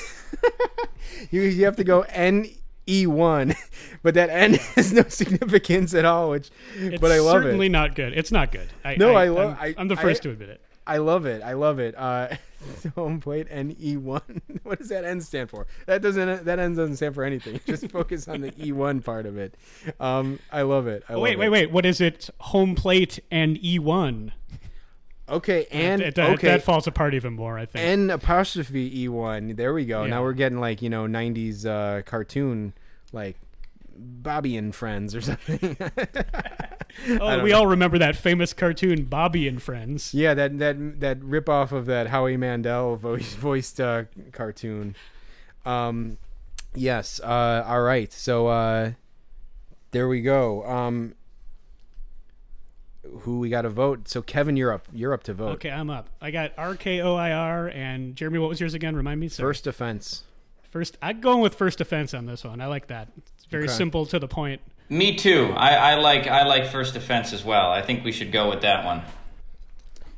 you you have to go N. E one, but that N has no significance at all. Which, It's but I love certainly it. not good. It's not good. I, No, I I'm- love- I'm, I- I'm the I- first to admit it. I love it. I love it. Uh, home plate N E one. What does that N stand for? That doesn't. That N doesn't stand for anything. Just focus on the E one part of it. Um, I love it. I Oh, wait, love wait, it. wait. What is it? Home plate and E one. Okay, and That, that, okay, that falls apart even more. I think. N apostrophe E one. There we go. Yeah. Now we're getting like you know '90s uh, cartoon like Bobby and Friends or something. oh, we all remember that famous cartoon Bobby and Friends. yeah, that that that rip off of that Howie Mandel voice, voiced uh, cartoon. Um, yes. Uh, all right. So uh, there we go. Um, who we got to vote? So Kevin, you're up. You're up to vote. Okay, I'm up. I got R K O I R and Jeremy. What was yours again? Remind me. Sorry. First offense. first. I'm going with first offense on this one. I like that. It's very Okay. simple to the point. Me too. I, I like I like first offense as well. I think we should go with that one.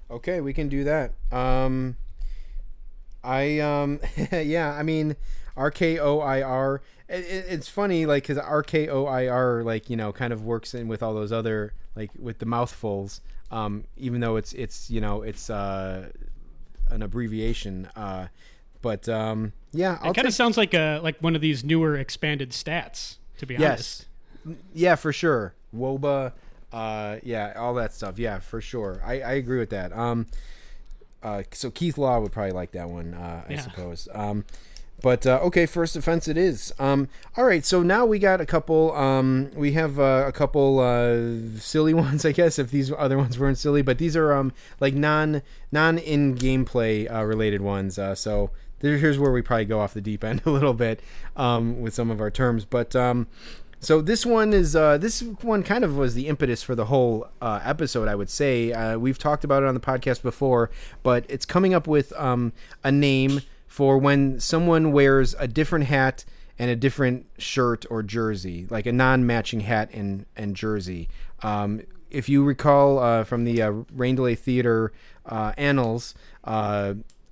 Okay, we can do that. Um, I um, yeah, I mean, R K O I R. It, it- it's funny, like, because R K O I R, like, you know, kind of works in with all those other, like, with the mouthfuls. Um, even though it's it's you know it's uh an abbreviation. Uh, but um, yeah, I'll It kind of take- sounds like a like one of these newer expanded stats. To be honest. Yes. Yeah, for sure. wOBA, uh, yeah, all that stuff. Yeah, for sure. I, I agree with that. Um, uh, so Keith Law would probably like that one, uh, I Yeah. suppose. Um, but uh, okay, first offense it is. Um, all right, so now we got a couple. Um, we have uh, a couple uh, silly ones, I guess, if these other ones weren't silly. But these are um, like non non in gameplay uh, related ones. Uh, so here's where we probably go off the deep end a little bit um, with some of our terms. But um, so this one is uh, this one kind of was the impetus for the whole uh, episode. I would say uh, we've talked about it on the podcast before, but it's coming up with um, a name for when someone wears a different hat and a different shirt or jersey, like a non-matching hat and and jersey. Um, if you recall uh, from the uh, Rain Delay Theater uh, annals,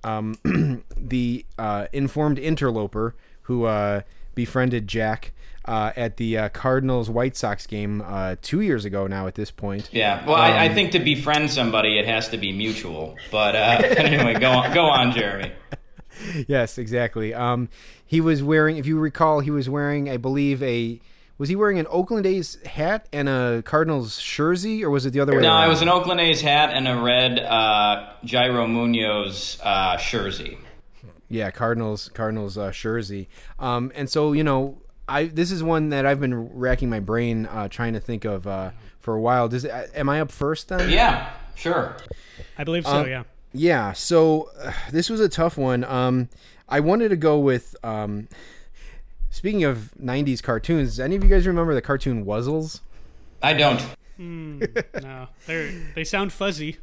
um, the uh, informed interloper who uh, befriended Jack uh, at the uh, Cardinals White Sox game uh, two years ago now. At this point, Yeah, well, I, I Um, think to befriend somebody, it has to be mutual. But uh, anyway, go on, go on, Jeremy. yes, exactly. Um, he was wearing, if you recall, he was wearing, I believe, a was he wearing an Oakland A's hat and a Cardinals jersey, or was it the other way No, around? it was an Oakland A's hat and a red uh, Yairo Munoz uh, jersey. Yeah, Cardinals Cardinals uh, jersey. Um, and so you know, I this is one that I've been racking my brain uh, trying to think of uh, for a while. Does it, am I up first then? Yeah, sure. I believe so. Um, yeah. Yeah. So uh, this was a tough one. Um, I wanted to go with. Speaking of '90s cartoons, any of you guys remember the cartoon Wuzzles? I don't. No, they they sound fuzzy.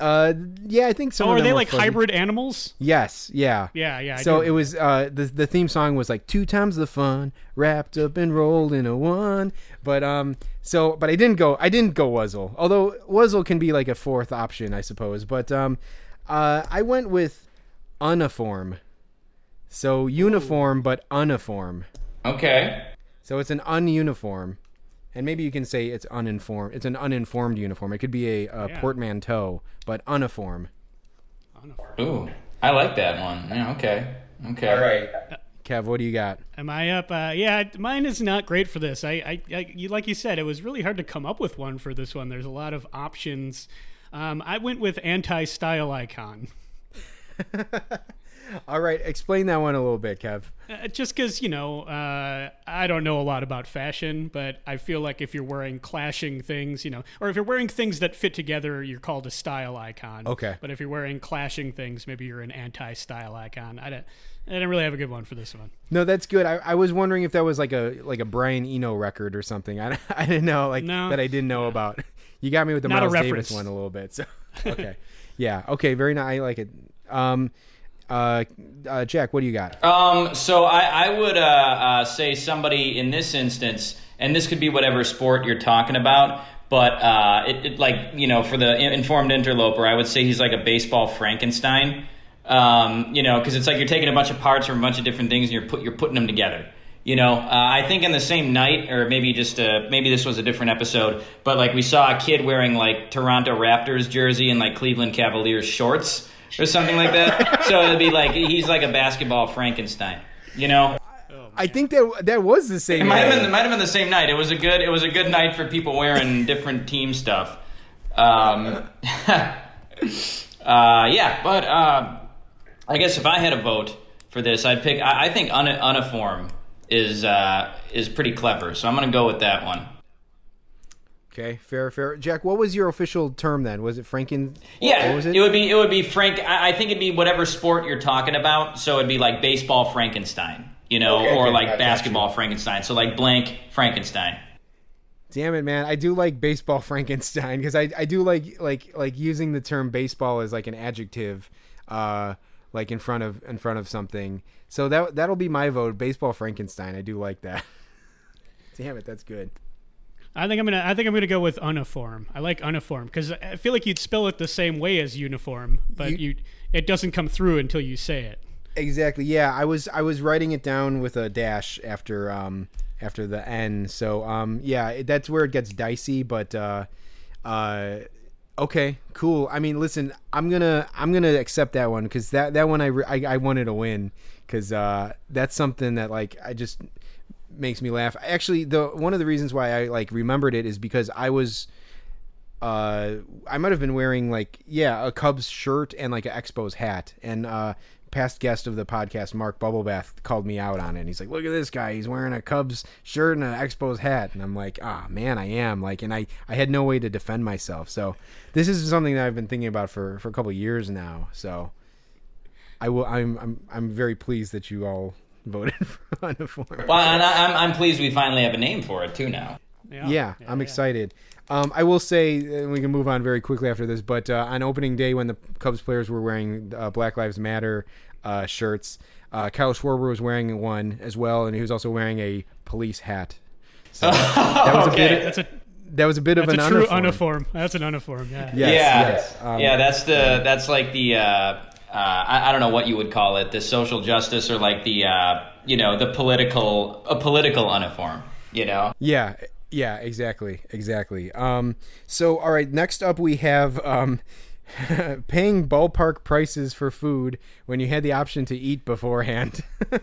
Uh, yeah, I think so. Oh, are they like fuzzy. hybrid animals? Yes, yeah. Yeah, yeah. I So do. it was uh the the theme song was like two times the fun wrapped up and rolled in a one. But um so but I didn't go I didn't go Wuzzle. Although Wuzzle can be like a fourth option I suppose. But um uh I went with uniform. So uniform but uniform. Okay. So it's an ununiform. And maybe you can say it's uninformed. It's an uninformed uniform. It could be a, a Yeah. portmanteau, but uniform. Ooh, I like that one. Yeah, okay. Okay. All right. Kev, what do you got? Am I up? Uh, yeah, mine is not great for this. I, I, I, you, like you said, it was really hard to come up with one for this one. There's a lot of options. Um, I went with anti-style icon, All right, explain that one a little bit, Kev. uh, just because you know uh, I don't know a lot about fashion, but I feel like if you're wearing clashing things, you know, or if you're wearing things that fit together, you're called a style icon. Okay. But if you're wearing clashing things, maybe you're an anti-style icon. I don't, I didn't really have a good one for this one. No, that's good. I, I was wondering if that was like a like a Brian Eno record or something. I, I didn't know like No. that I didn't know about. You got me with the Not Miles Davis one a little bit. So okay, yeah, okay, very nice. I like it. Um, uh, uh, Jack, what do you got? Um, so I, I would uh, uh, say somebody in this instance, and this could be whatever sport you're talking about, but uh, it, it like you know for the informed interloper, I would say he's like a baseball Frankenstein. Um, you know, because it's like you're taking a bunch of parts from a bunch of different things and you're put you're putting them together. You know, uh, I think in the same night, or maybe just uh, maybe this was a different episode, but like we saw a kid wearing like Toronto Raptors jersey and like Cleveland Cavaliers shorts or something like that. so it'd be like he's like a basketball Frankenstein. You know, I think that that was the same. it might have night. been it might have been the same night. It was a good it was a good night for people wearing different team stuff. Um, uh, yeah, but uh, I guess if I had a vote for this, I'd pick. I, I think un, uniform is uh, is pretty clever, so I'm going to go with that one. Okay, fair, fair. Jack, what was your official term then? Was it Franken? Yeah, what was it? would be it would be Frank. I, I think it'd be whatever sport you're talking about. So it'd be like baseball Frankenstein, you know, Okay, or okay, like I got basketball Frankenstein. So like blank Frankenstein. Damn it, man! I do like baseball Frankenstein because I, I do like like like using the term baseball as like an adjective, uh, like in front of in front of something. So that that'll be my vote. Baseball Frankenstein. I do like that. Damn it, that's good. I think I'm gonna. I think I'm gonna go with uniform. I like uniform because I feel like you'd spell it the same way as uniform, but You- you, it doesn't come through until you say it. Exactly. Yeah, I was I was writing it down with a dash after um after the N. So um yeah, it- that's where it gets dicey. But uh, uh, okay, cool. I mean, listen, I'm gonna I'm gonna accept that one because that that one I, re- I I wanted to win because uh that's something that like I just makes me laugh. Actually, the one of the reasons why I like remembered it is because I was uh I might have been wearing like yeah, a Cubs shirt and like an Expos hat and uh past guest of the podcast Mark Bubblebath called me out on it. And he's like, "Look at this guy. He's wearing a Cubs shirt and an Expos hat." And I'm like, "Ah, man, I am." Like and I I had no way to defend myself. So this is something that I've been thinking about for for a couple years now. So I will I'm I'm I'm very pleased that you all voted for uniform. Well, and I, I'm I'm pleased we finally have a name for it too now. Yeah, I'm excited. Um, I will say, and we can move on very quickly after this, but uh, on opening day when the Cubs players were wearing uh, Black Lives Matter uh, shirts, uh, Kyle Schwarber was wearing one as well, and he was also wearing a police hat. So that was a Okay. bit. That's a That was a bit of an a true uniform. uniform. That's an uniform. Yeah. Yes, yeah, yes. Um, yeah. That's the that's like the uh, I, I don't know what you would call it, the social justice or like the uh, you know the political a political uniform. You know, Yeah, yeah, exactly, exactly. Um, so, all right, next up we have um, paying ballpark prices for food when you had the option to eat beforehand.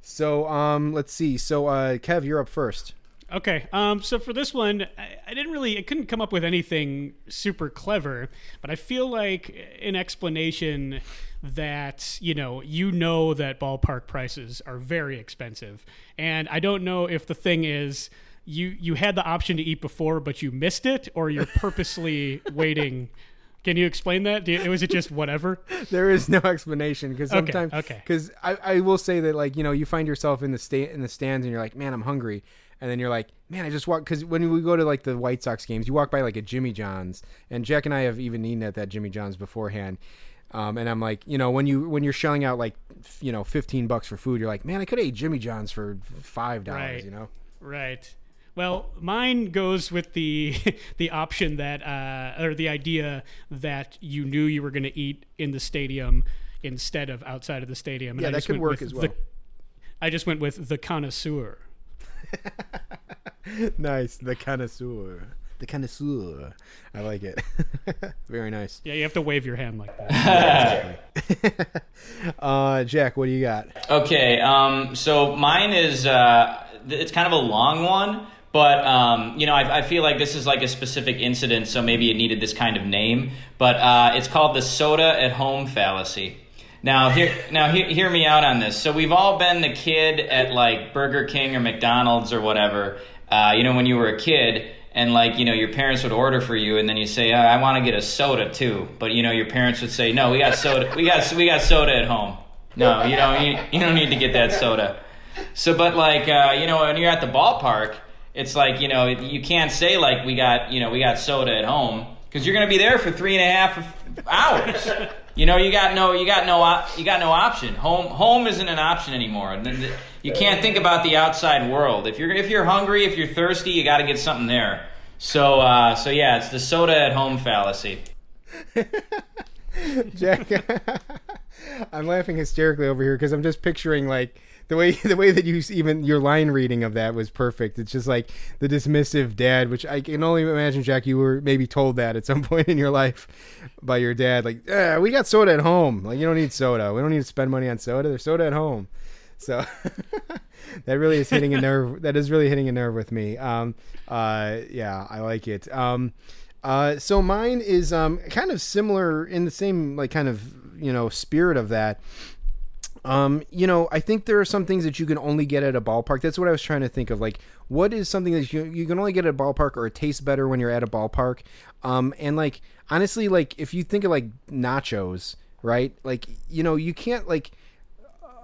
so, um, let's see. So, uh, Kev, you're up first. Okay. Um, so for this one, I, I didn't really, I couldn't come up with anything super clever, but I feel like an explanation that you know you know that ballpark prices are very expensive, and I don't know if the thing is you you had the option to eat before but you missed it, or you're purposely waiting. Can you explain that? Do you, was it just whatever? There is no explanation because Okay, sometimes, okay. because I, I will say that like you know you find yourself in the sta- in the stands and you're like, man, I'm hungry, and then you're like, man, I just walk because when we go to like the White Sox games, you walk by like a Jimmy John's, and Jack and I have even eaten at that Jimmy John's beforehand. Um, and I'm like, you know, when you when you're shelling out like, you know, 15 bucks for food, you're like, man, I could have ate Jimmy John's for five dollars, Right. you know. Right. Well, mine goes with the the option that uh, or the idea that you knew you were going to eat in the stadium instead of outside of the stadium. And Yeah, I that could work as well. The, I just went with the connoisseur. nice, the connoisseur, the connoisseur. I like it. Very nice. Yeah, you have to wave your hand like that. Uh, Jack, what do you got? Okay, um, so mine is uh, it's kind of a long one, but um, you know I, I feel like this is like a specific incident, so maybe it needed this kind of name. But uh, it's called the soda at home fallacy. Now here, now hear, hear me out on this. So we've all been the kid at like Burger King or McDonald's or whatever. Uh, you know when you were a kid. And like you know, your parents would order for you, and then you say, "I want to get a soda too." But you know, your parents would say, "No, we got soda. We got we got soda at home." No, you don't. You, you don't need to get that soda. So, but like uh, you know, when you're at the ballpark, it's like you know you can't say like we got you know we got soda at home because you're gonna be there for three and a half hours. You know, you got no, you got no, you got no option. Home, home isn't an option anymore. You can't think about the outside world. If you're if you're hungry, if you're thirsty, you got to get something there. So, uh, so yeah, it's the soda at home fallacy. Jack, I'm laughing hysterically over here because I'm just picturing like the way the way that you even your line reading of that was perfect. It's just like the dismissive dad, which I can only imagine, Jack, you were maybe told that at some point in your life by your dad, like, eh, "We got soda at home. Like, you don't need soda. We don't need to spend money on soda. There's soda at home." So that really is hitting a nerve. That is really hitting a nerve with me. Um, uh, yeah, I like it. Um, uh, so mine is um, kind of similar in the same like kind of you know spirit of that. Um, you know, I think there are some things that you can only get at a ballpark. That's what I was trying to think of. Like, what is something that you you can only get at a ballpark, or it tastes better when you're at a ballpark? Um, and like honestly, like if you think of like nachos, right? Like you know, you can't like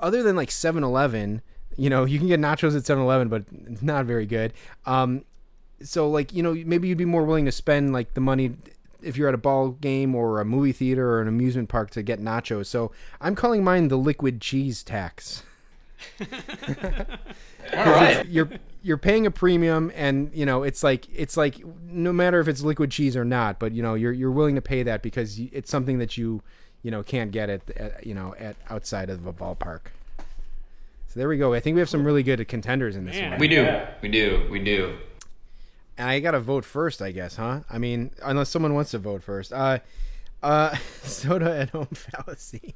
other than like 7-Eleven, you know, you can get nachos at 7-Eleven, but it's not very good. Um, so like you know maybe you'd be more willing to spend like the money if you're at a ball game or a movie theater or an amusement park to get nachos. So I'm calling mine the liquid cheese tax. All right. You're you're paying a premium and you know it's like it's like no matter if it's liquid cheese or not, but you know you're you're willing to pay that because it's something that you you know can't get at, at you know at outside of a ballpark. So there we go. I think we have some really good contenders in this Man. one. We do, we do, we do. And I gotta vote first, I guess, huh? I mean, unless someone wants to vote first. Uh, uh, soda at home fallacy.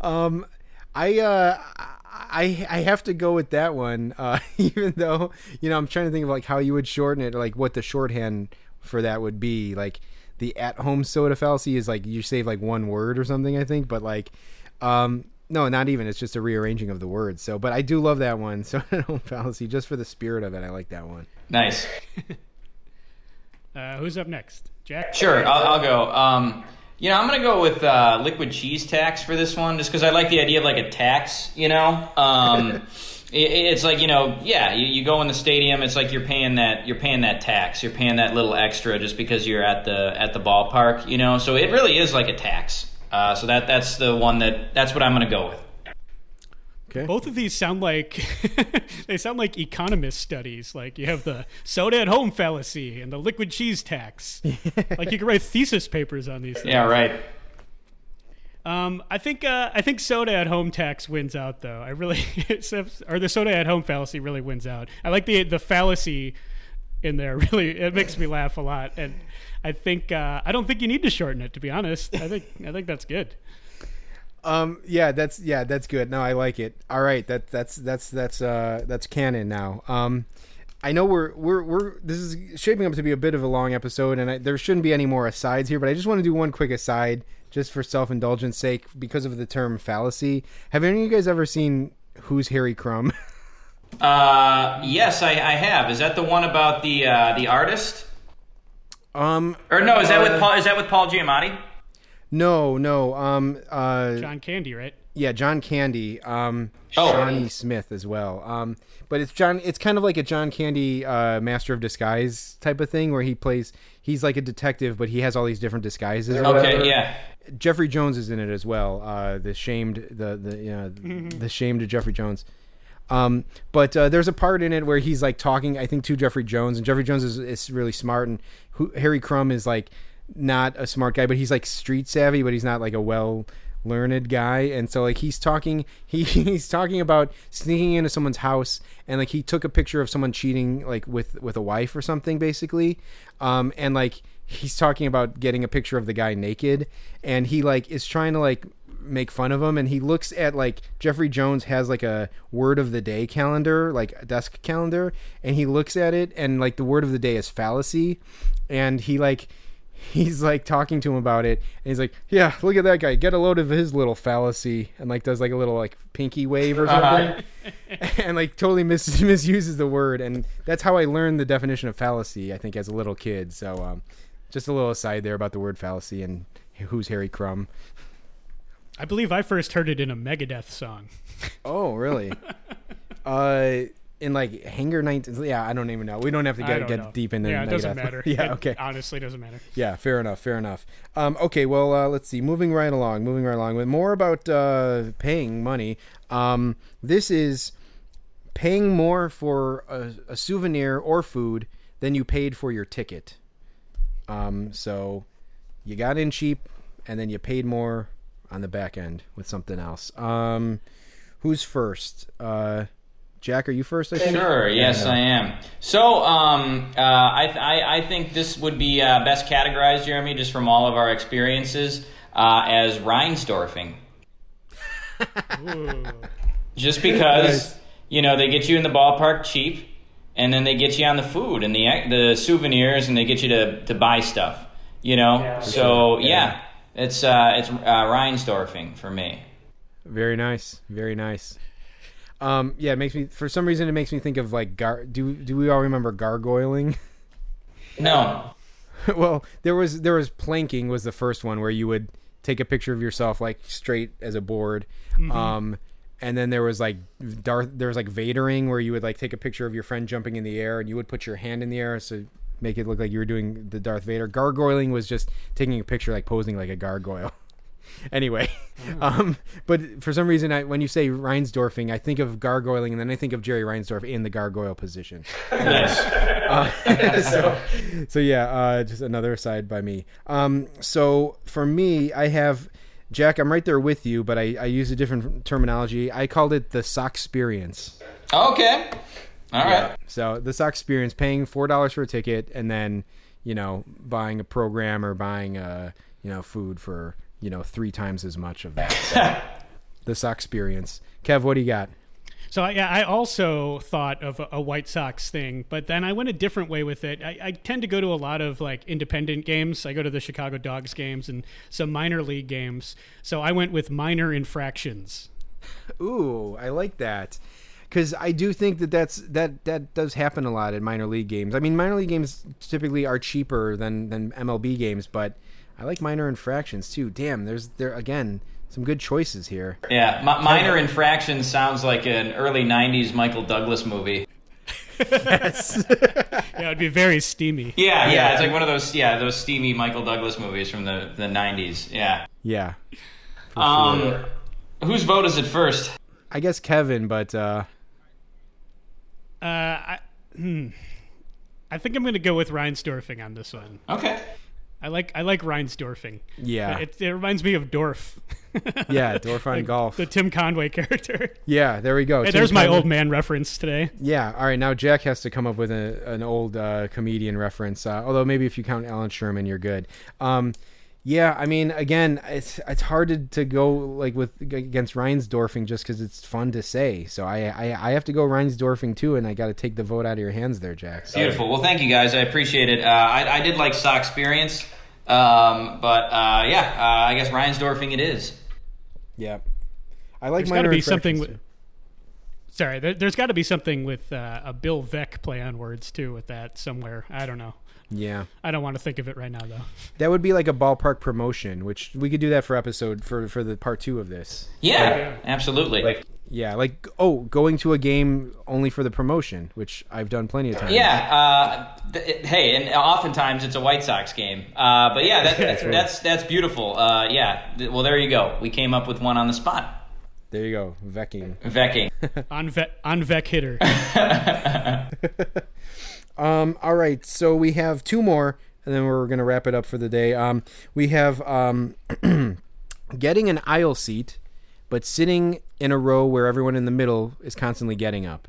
Um, I uh, I I have to go with that one. Uh, even though you know, I'm trying to think of like how you would shorten it, like what the shorthand for that would be. Like the at home soda fallacy is like you save like one word or something, I think. But like, um, no, not even. It's just a rearranging of the words. So, but I do love that one. Soda at home fallacy, just for the spirit of it. I like that one. Nice. Uh, who's up next? Jack? Sure, I'll, I'll go. Um, you know, I'm gonna go with uh, liquid cheese tax for this one, just because I like the idea of like a tax. You know, um, It, it's like you know, yeah, you, you go in the stadium. It's like you're paying that you're paying that tax. You're paying that little extra just because you're at the at the ballpark. You know, so it really is like a tax. Uh, so that that's the one that that's what I'm going to go with. Okay. Both of these sound like they sound like economist studies. Like you have the soda at home fallacy and the liquid cheese tax. like you could write thesis papers on these things. Yeah, right. Um, I think uh, I think soda at home tax wins out though. I really or the soda at home fallacy really wins out. I like the the fallacy in there. Really, it makes me laugh a lot, and I think uh, I don't think you need to shorten it. To be honest, I think I think that's good. Um. Yeah. That's yeah. That's good. No, I like it. All right. That that's that's that's uh that's canon now. Um. I know we're we're we're this is shaping up to be a bit of a long episode, and I, there shouldn't be any more asides here. But I just want to do one quick aside, just for self indulgence sake, because of the term fallacy. Have any of you guys ever seen Who's Harry Crumb? Uh, yes, I, I have. Is that the one about the uh, the artist? um. Or no, is that Uh, with Paul? Is that with Paul Giamatti? No, no. Um. Uh. John Candy, right? Yeah, John Candy. Um. Oh. Shawnee Smith as well. Um. But it's John. It's kind of like a John Candy, uh, Master of Disguise type of thing, where he plays. He's like a detective, but he has all these different disguises. or whatever. Okay, yeah. Jeffrey Jones is in it as well. Uh, the shamed, the the you know, the shamed Jeffrey Jones. Um, but uh, there's a part in it where he's like talking, I think, to Jeffrey Jones, and Jeffrey Jones is, is really smart, and who, Harry Crumb is like not a smart guy, but he's like street savvy, but he's not like a well learned guy, and so like he's talking, he he's talking about sneaking into someone's house, and like he took a picture of someone cheating like with with a wife or something, basically, um, and like he's talking about getting a picture of the guy naked, and he like is trying to like make fun of him. And he looks at like Jeffrey Jones has like a word of the day calendar like a desk calendar. And he looks at it and like the word of the day is fallacy. And he like he's like talking to him about it and he's like yeah look at that guy. Get a load of his little fallacy and like does like a little like pinky wave or something. And like totally mis- misuses the word and that's how I learned the definition of fallacy I think as a little kid. So um just a little aside there about the word fallacy and who's Harry Crumb. I believe I first heard it in a Megadeth song. Oh, really? uh, in like Hangar 19. Yeah, I don't even know. We don't have to get get know. deep into. Yeah, it doesn't matter. yeah, It okay. Honestly, doesn't matter. Yeah, fair enough. Fair enough. Um, okay, well, uh, let's see. Moving right along. Moving right along with more about uh, paying money. Um, this is paying more for a, a souvenir or food than you paid for your ticket. Um, so you got in cheap, and then you paid more on the back end with something else. Um, who's first? Uh, Jack, are you first? I think. Sure. Yes, I am. So, um, uh, I, I, I think this would be uh, best categorized, Jeremy, just from all of our experiences, uh, as Reinsdorfing. Just because you know they get you in the ballpark cheap, and then they get you on the food and the the souvenirs, and they get you to, to buy stuff. You know, so sure. yeah, it's uh, it's uh, Reinsdorfing for me. Very nice. Very nice. Um, yeah, it makes me for some reason it makes me think of like gar. Do do we all remember gargoyling? No, well, there was there was planking was the first one where you would take a picture of yourself like straight as a board. Um, and then there was like Darth. There was like Vadering where you would like take a picture of your friend jumping in the air and you would put your hand in the air so make it look like you were doing the Darth Vader. Gargoyling was just taking a picture like posing like a gargoyle. anyway, um, but for some reason, I, when you say Reinsdorfing, I think of gargoyling, and then I think of Jerry Reinsdorf in the gargoyle position. nice. so, so yeah, uh, just another aside by me. Um, so for me, I have Jack. I'm right there with you, but I, I use a different terminology. I called it the sock experience. Okay. All right. So the sock experience, paying four dollars for a ticket, and then you know buying a program or buying a you know food for you know three times as much of that. So, the sock experience. Kev, what do you got? So I- yeah, I also thought of a, a White Sox thing, but then I went a different way with it. I, I tend to go to a lot of like independent games. I go to the Chicago Dogs games and some minor league games. So I went with minor infractions. Ooh, I like that. Because I do think that that's that that does happen a lot in minor league games. I mean, minor league games typically are cheaper than than MLB games, but I like minor infractions too. Damn, there's there again. some good choices here. Yeah, Mi- minor infraction sounds like an early '90s Michael Douglas movie. yes. Yeah, it'd be very steamy. Yeah, yeah, Yeah. it's like one of those yeah those steamy Michael Douglas movies from the the '90s. Yeah. Yeah, Um, whose vote is it first? I guess Kevin, but uh, Uh, I, hmm. I think I'm going to go with Reinsdorfing on this one. Okay. I like I like Reinsdorfing. yeah, It, it reminds me of Dorf. yeah, Dorf on golf. The Tim Conway character. Yeah, there we go. Hey, Tim there's my old man reference today. Yeah. All right. Now Jack has to come up with a, an old uh, comedian reference. Uh, although maybe if you count Allan Sherman, you're good. Um, yeah. I mean, again, it's it's hard to, to go like with against Reinsdorfing just because it's fun to say. So I, I I have to go Reinsdorfing too, and I got to take the vote out of your hands there, Jack. Sorry. Beautiful. Well, thank you guys. I appreciate it. Uh, I, I did like Sock Experience, um, but uh, yeah, uh, I guess Reinsdorfing it is. Yeah. I like There's got minor to be something. With, sorry, there, there's got to be something with uh, a Bill Veeck play on words too with that somewhere. I don't know. Too. Yeah. I don't want to think of it right now though. That would be like a ballpark promotion, which we could do that for episode for for the part two of this. Yeah, absolutely. Like yeah, like oh, going to a game only for the promotion, which I've done plenty of times. Yeah. Uh, th- it- hey, and oftentimes it's a White Sox game. Uh, but yeah, that, that's that's that's beautiful. Uh, yeah. Th- Well, there you go. We came up with one on the spot. There you go, Vecking. Vecking. On Ve- on Veck hitter. Um, all right, so we have two more, and then we're gonna wrap it up for the day. Um, we have um, getting an aisle seat, but sitting in a row where everyone in the middle is constantly getting up.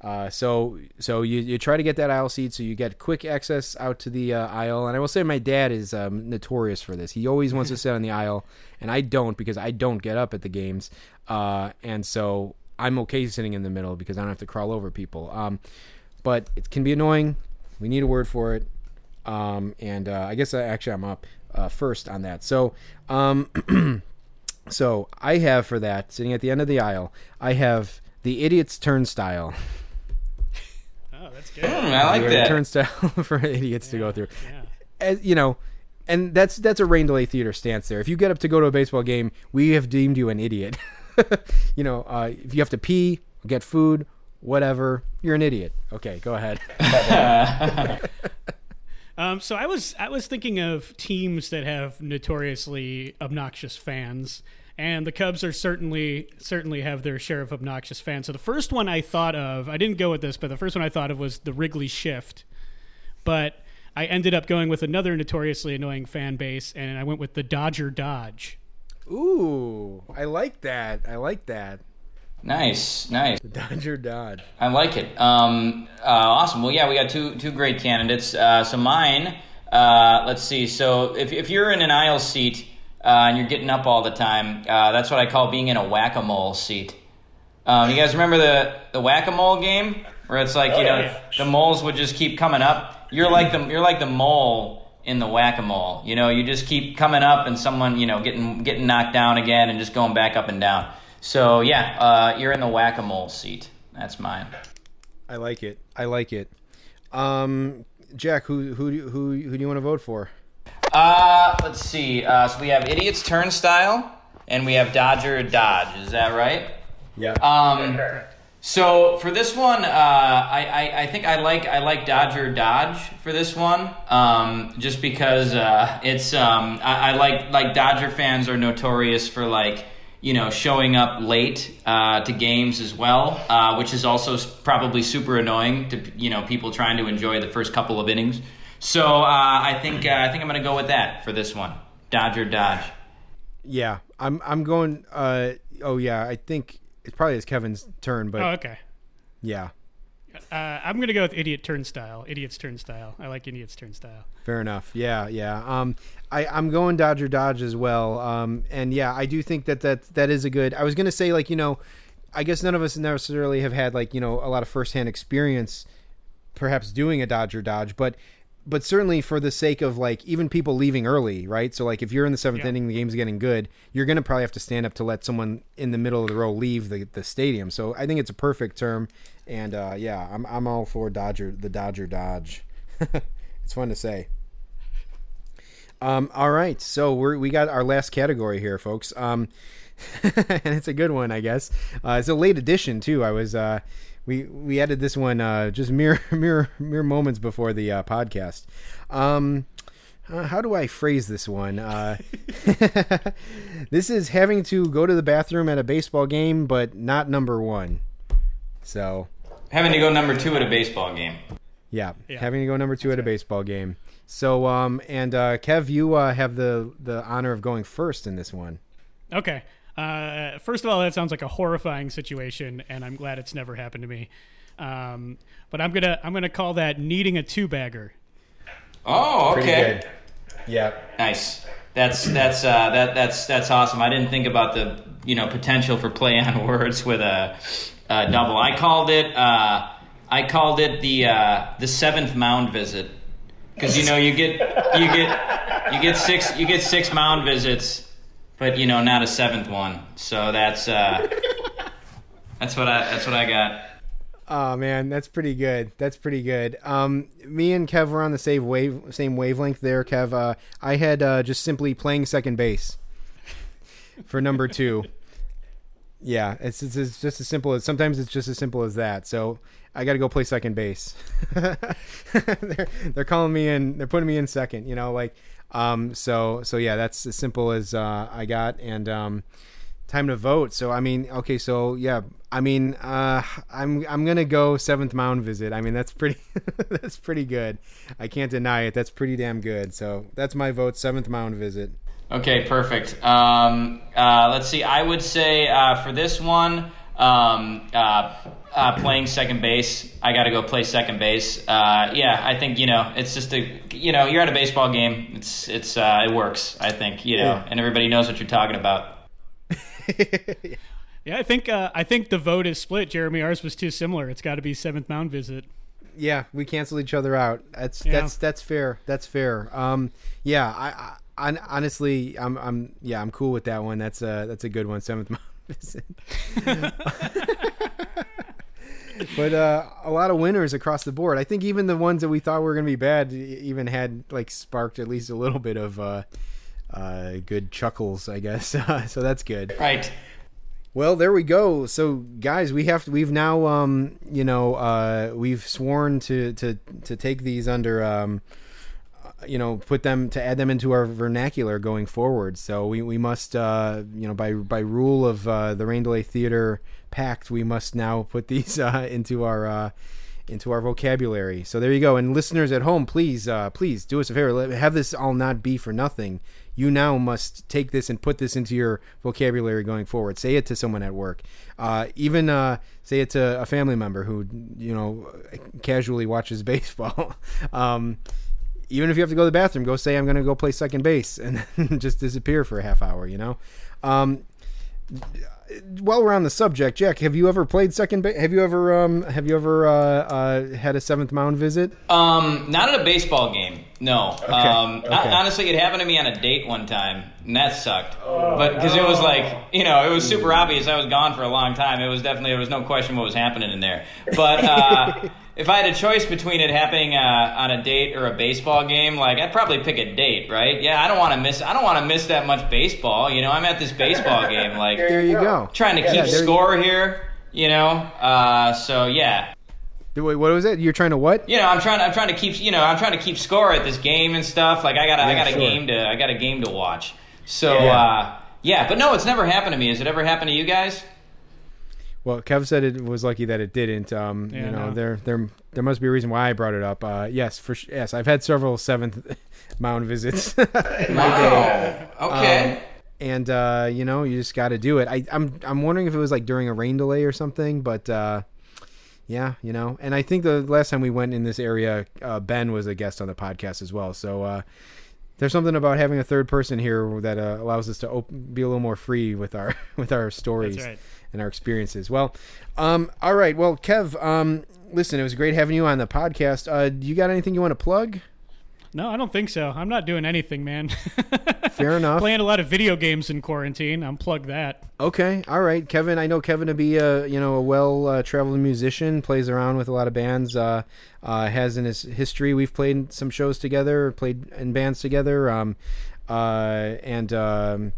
Uh, so so you, you try to get that aisle seat so you get quick access out to the uh, aisle and I will say my dad is um, notorious for this. He always wants to sit on the aisle and I don't because I don't get up at the games. Uh, and so I'm okay sitting in the middle because I don't have to crawl over people. Um, but it can be annoying. We need a word for it. Um, and uh, I guess I, actually I'm up uh, first on that. So um, so I have for that sitting at the end of the aisle. I have the idiot's turnstile. Oh, that's good. Hmm, I like We have a that. turnstile for idiots to go through. Yeah. As, you know, and that's that's a rain delay theater stance there. If you get up to go to a baseball game, we have deemed you an idiot. you know, uh, if you have to pee, get food, whatever, you're an idiot. Okay, go ahead. Um, so I was I was thinking of teams that have notoriously obnoxious fans, and the Cubs are certainly certainly have their share of obnoxious fans. So the first one I thought of, I didn't go with this, but the first one I thought of was the Wrigley Shift, but I ended up going with another notoriously annoying fan base, and I went with the Dodger Dodge. Ooh, I like that. I like that. Nice, nice. Dodger Dodge. I like it. Um, uh, awesome. Well, yeah, we got two two great candidates. Uh, so mine, uh, let's see. So if if you're in an aisle seat uh, and you're getting up all the time, uh, that's what I call being in a whack a mole seat. Um, you guys remember the the whack a mole game where it's like you know the moles would just keep coming up. You're like the you're like the mole in the whack a mole. You know, you just keep coming up and someone you know getting getting knocked down again and just going back up and down. So yeah, uh, you're in the whack a mole seat. That's mine. I like it. I like it. Um, Jack, who who do- who who do you want to vote for? Uh, let's see. Uh, so we have Idiot's Turnstile and we have Dodger Dodge. Is that right? Yeah. Um, so for this one, uh, I, I, I think I like I like Dodger Dodge for this one, um, just because uh, it's um, I, I like like Dodger fans are notorious for like you know showing up late uh, to games as well, uh, which is also probably super annoying to you know people trying to enjoy the first couple of innings. So uh, I think uh, I think I'm gonna go with that for this one, Dodger Dodge. yeah. I'm I'm going. Uh, oh yeah. I think it probably is Kevin's turn, but Oh, okay. yeah. Uh, I'm gonna go with Idiot Turnstile. Idiot's Turnstile. I like Idiot's Turnstile. Fair enough. Yeah, yeah. Um, I I'm going Dodger Dodge as well. Um, and yeah, I do think that that that is a good. I was gonna say like you know, I guess none of us necessarily have had like you know a lot of firsthand experience, perhaps doing a Dodger Dodge, but but certainly for the sake of like even people leaving early, right? So like if you're in the seventh Yeah. inning, the game's getting good, you're gonna probably have to stand up to let someone in the middle of the row leave the, the stadium. So I think it's a perfect term, and uh, yeah, I'm I'm all for Dodger the Dodger Dodge. it's fun to say. Um, all right, so we're, we got our last category here, folks. Um, and it's a good one, I guess. Uh, it's a late edition too. I was uh, we we added this one uh, just mere mere mere moments before the uh, podcast. Um, uh, how do I phrase this one? Uh, this is having to go to the bathroom at a baseball game, but not number one. So Having to go number two at a baseball game. yeah, Yeah. having to go number two at a baseball game. So um, and uh, Kev, you uh, have the the honor of going first in this one. Okay. Uh, first of all, that sounds like a horrifying situation, and I'm glad it's never happened to me. Um, but I'm gonna I'm gonna call that needing a two bagger. Oh, okay. Yeah. Nice. That's that's uh, that that's that's awesome. I didn't think about the you know potential for play on words with a, a double. I called it uh, I called it the uh, the seventh mound visit because you know you get you get you get six you get six mound visits, but you know not a seventh one. So that's uh, that's what I that's what I got. Oh man, that's pretty good. That's pretty good. Um, me and Kev were on the same wave, same wavelength there. Kev, uh, I had uh, just simply playing second base for number two. Yeah, it's, it's it's just as simple as sometimes it's just as simple as that. So I got to go play second base. they're they're calling me in. They're putting me in second. You know, like um. So so yeah, that's as simple as uh, I got and um time to vote. So I mean, okay, so yeah, I mean, uh, I'm I'm gonna go seventh mound visit. I mean, that's pretty that's pretty good. I can't deny it. That's pretty damn good. So that's my vote. Seventh mound visit. Okay, perfect. Um, uh, let's see. I would say uh, for this one, um, uh, uh, playing second base. I got to go play second base. Uh, yeah, I think you know it's just a you know you're at a baseball game. It's it's uh, it works. I think you know, Yeah. and everybody knows what you're talking about. Yeah, I think uh, I think the vote is split. Jeremy, ours was too similar. It's got to be seventh mound visit. yeah, we cancel each other out. That's Yeah. that's that's fair. That's fair. Um, yeah, I, I hon- honestly, I'm I'm yeah, I'm cool with that one. That's a that's a good one. Seventh mound visit. but uh, a lot of winners across the board. I think even the ones that we thought were going to be bad even had like sparked at least a little bit of uh, uh, good chuckles, I guess. so that's good. Right. Well, there we go. So, guys, we have to, we've now, um, you know, uh, we've sworn to to to take these under, um, you know, put them to add them into our vernacular going forward. So we we must, uh, you know, by by rule of uh, the Rain Delay Theater Pact, we must now put these uh, into our. Uh, into our vocabulary. So there you go. And listeners at home, please, uh, please do us a favor. Let, have this all not be for nothing. You now must take this and put this into your vocabulary going forward. Say it to someone at work. Uh, even uh, say it to a family member who, you know, casually watches baseball. um, even if you have to go to the bathroom, go say I'm going to go play second base and just disappear for a half hour. You know. Um, while we're on the subject, Jack, have you ever played second base? Have you ever um have you ever uh, uh had a seventh mound visit? Um, not at a baseball game. No. Um, okay. honestly, it happened to me on a date one time, and that sucked. but because it was like, you know, it was super obvious I was gone for a long time. It was definitely there was no question what was happening in there. But uh, if I had a choice between it happening uh, on a date or a baseball game, like I'd probably pick a date, right? Yeah, I don't want to miss. I don't want to miss that much baseball. You know, I'm at this baseball game, like There you go. trying to keep Yeah, there you- score here. You know, uh, so yeah, Wait, what was it? You're trying to what? you know, I'm trying. I'm trying to keep. You know, I'm trying to keep score at this game and stuff. Like I got. I Yeah, got a game to. I got a game to watch. So Yeah. uh, yeah, but no, it's never happened to me. Has it ever happened to you guys? Well, Kev said it was lucky that it didn't. Um, Yeah, you know, no. there there there must be a reason why I brought it up. Uh, yes, for sh- yes, I've had several seventh mound visits. Wow. Okay. Um, and uh, you know, you just got to do it. I, I'm I'm wondering if it was like during a rain delay or something, but uh, yeah, you know. And I think the last time we went in this area, uh, Ben was a guest on the podcast as well. So uh, there's something about having a third person here that uh, allows us to op- be a little more free with our with our stories That's right. And our experiences. Well, um, all right. Well, Kev, um, listen, it was great having you on the podcast. Uh, you got anything you want to plug? No, I don't think so. I'm not doing anything, man. Fair enough. Playing a lot of video games in quarantine. Unplug that. Okay, all right, Kevin. I know Kevin to be a you know a well uh, traveled musician, plays around with a lot of bands. Uh, uh, has in his history, we've played some shows together, played in bands together. Um, uh, and um,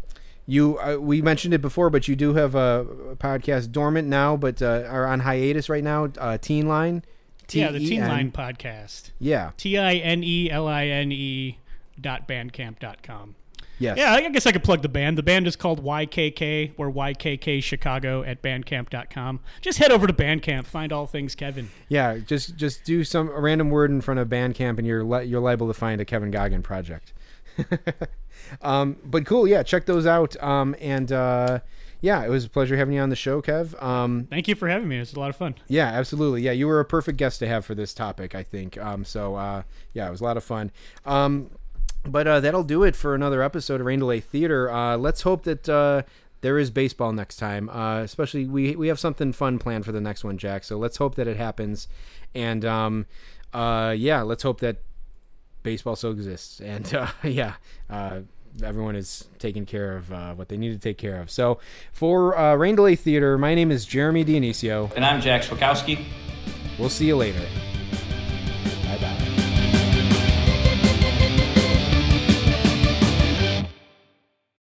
you, uh, we mentioned it before, but you do have a podcast dormant now, but uh, are on hiatus right now. Uh, Teen Line. Yeah, the Teen Line podcast. Yeah. T I N E L I N E dot bandcamp dot com. Yes. Yeah, I guess I could plug the band. The band is called YKK or YKK Chicago at bandcamp.com. Just head over to Bandcamp, find all things Kevin. Yeah, just just do some a random word in front of Bandcamp, and you're li- you're liable to find a Kevin Goggin project. um, but cool, yeah, check those out. Um, and uh, yeah, it was a pleasure having you on the show, Kev. Um, Thank you for having me. It was a lot of fun. yeah, absolutely. Yeah, you were a perfect guest to have for this topic, I think. Um, so uh, yeah, it was a lot of fun. Um, but uh, that'll do it for another episode of Rain Delay Theater. Uh, let's hope that uh, there is baseball next time. Uh, especially we we have something fun planned for the next one, Jack. So let's hope that it happens. And um, uh, yeah, let's hope that baseball still exists. And uh, yeah. Uh, Everyone is taking care of uh, what they need to take care of. So, for uh, Rain Delay Theater, my name is Jeremy Dionisio. And I'm Jack Swakowski. We'll see you later. Bye bye.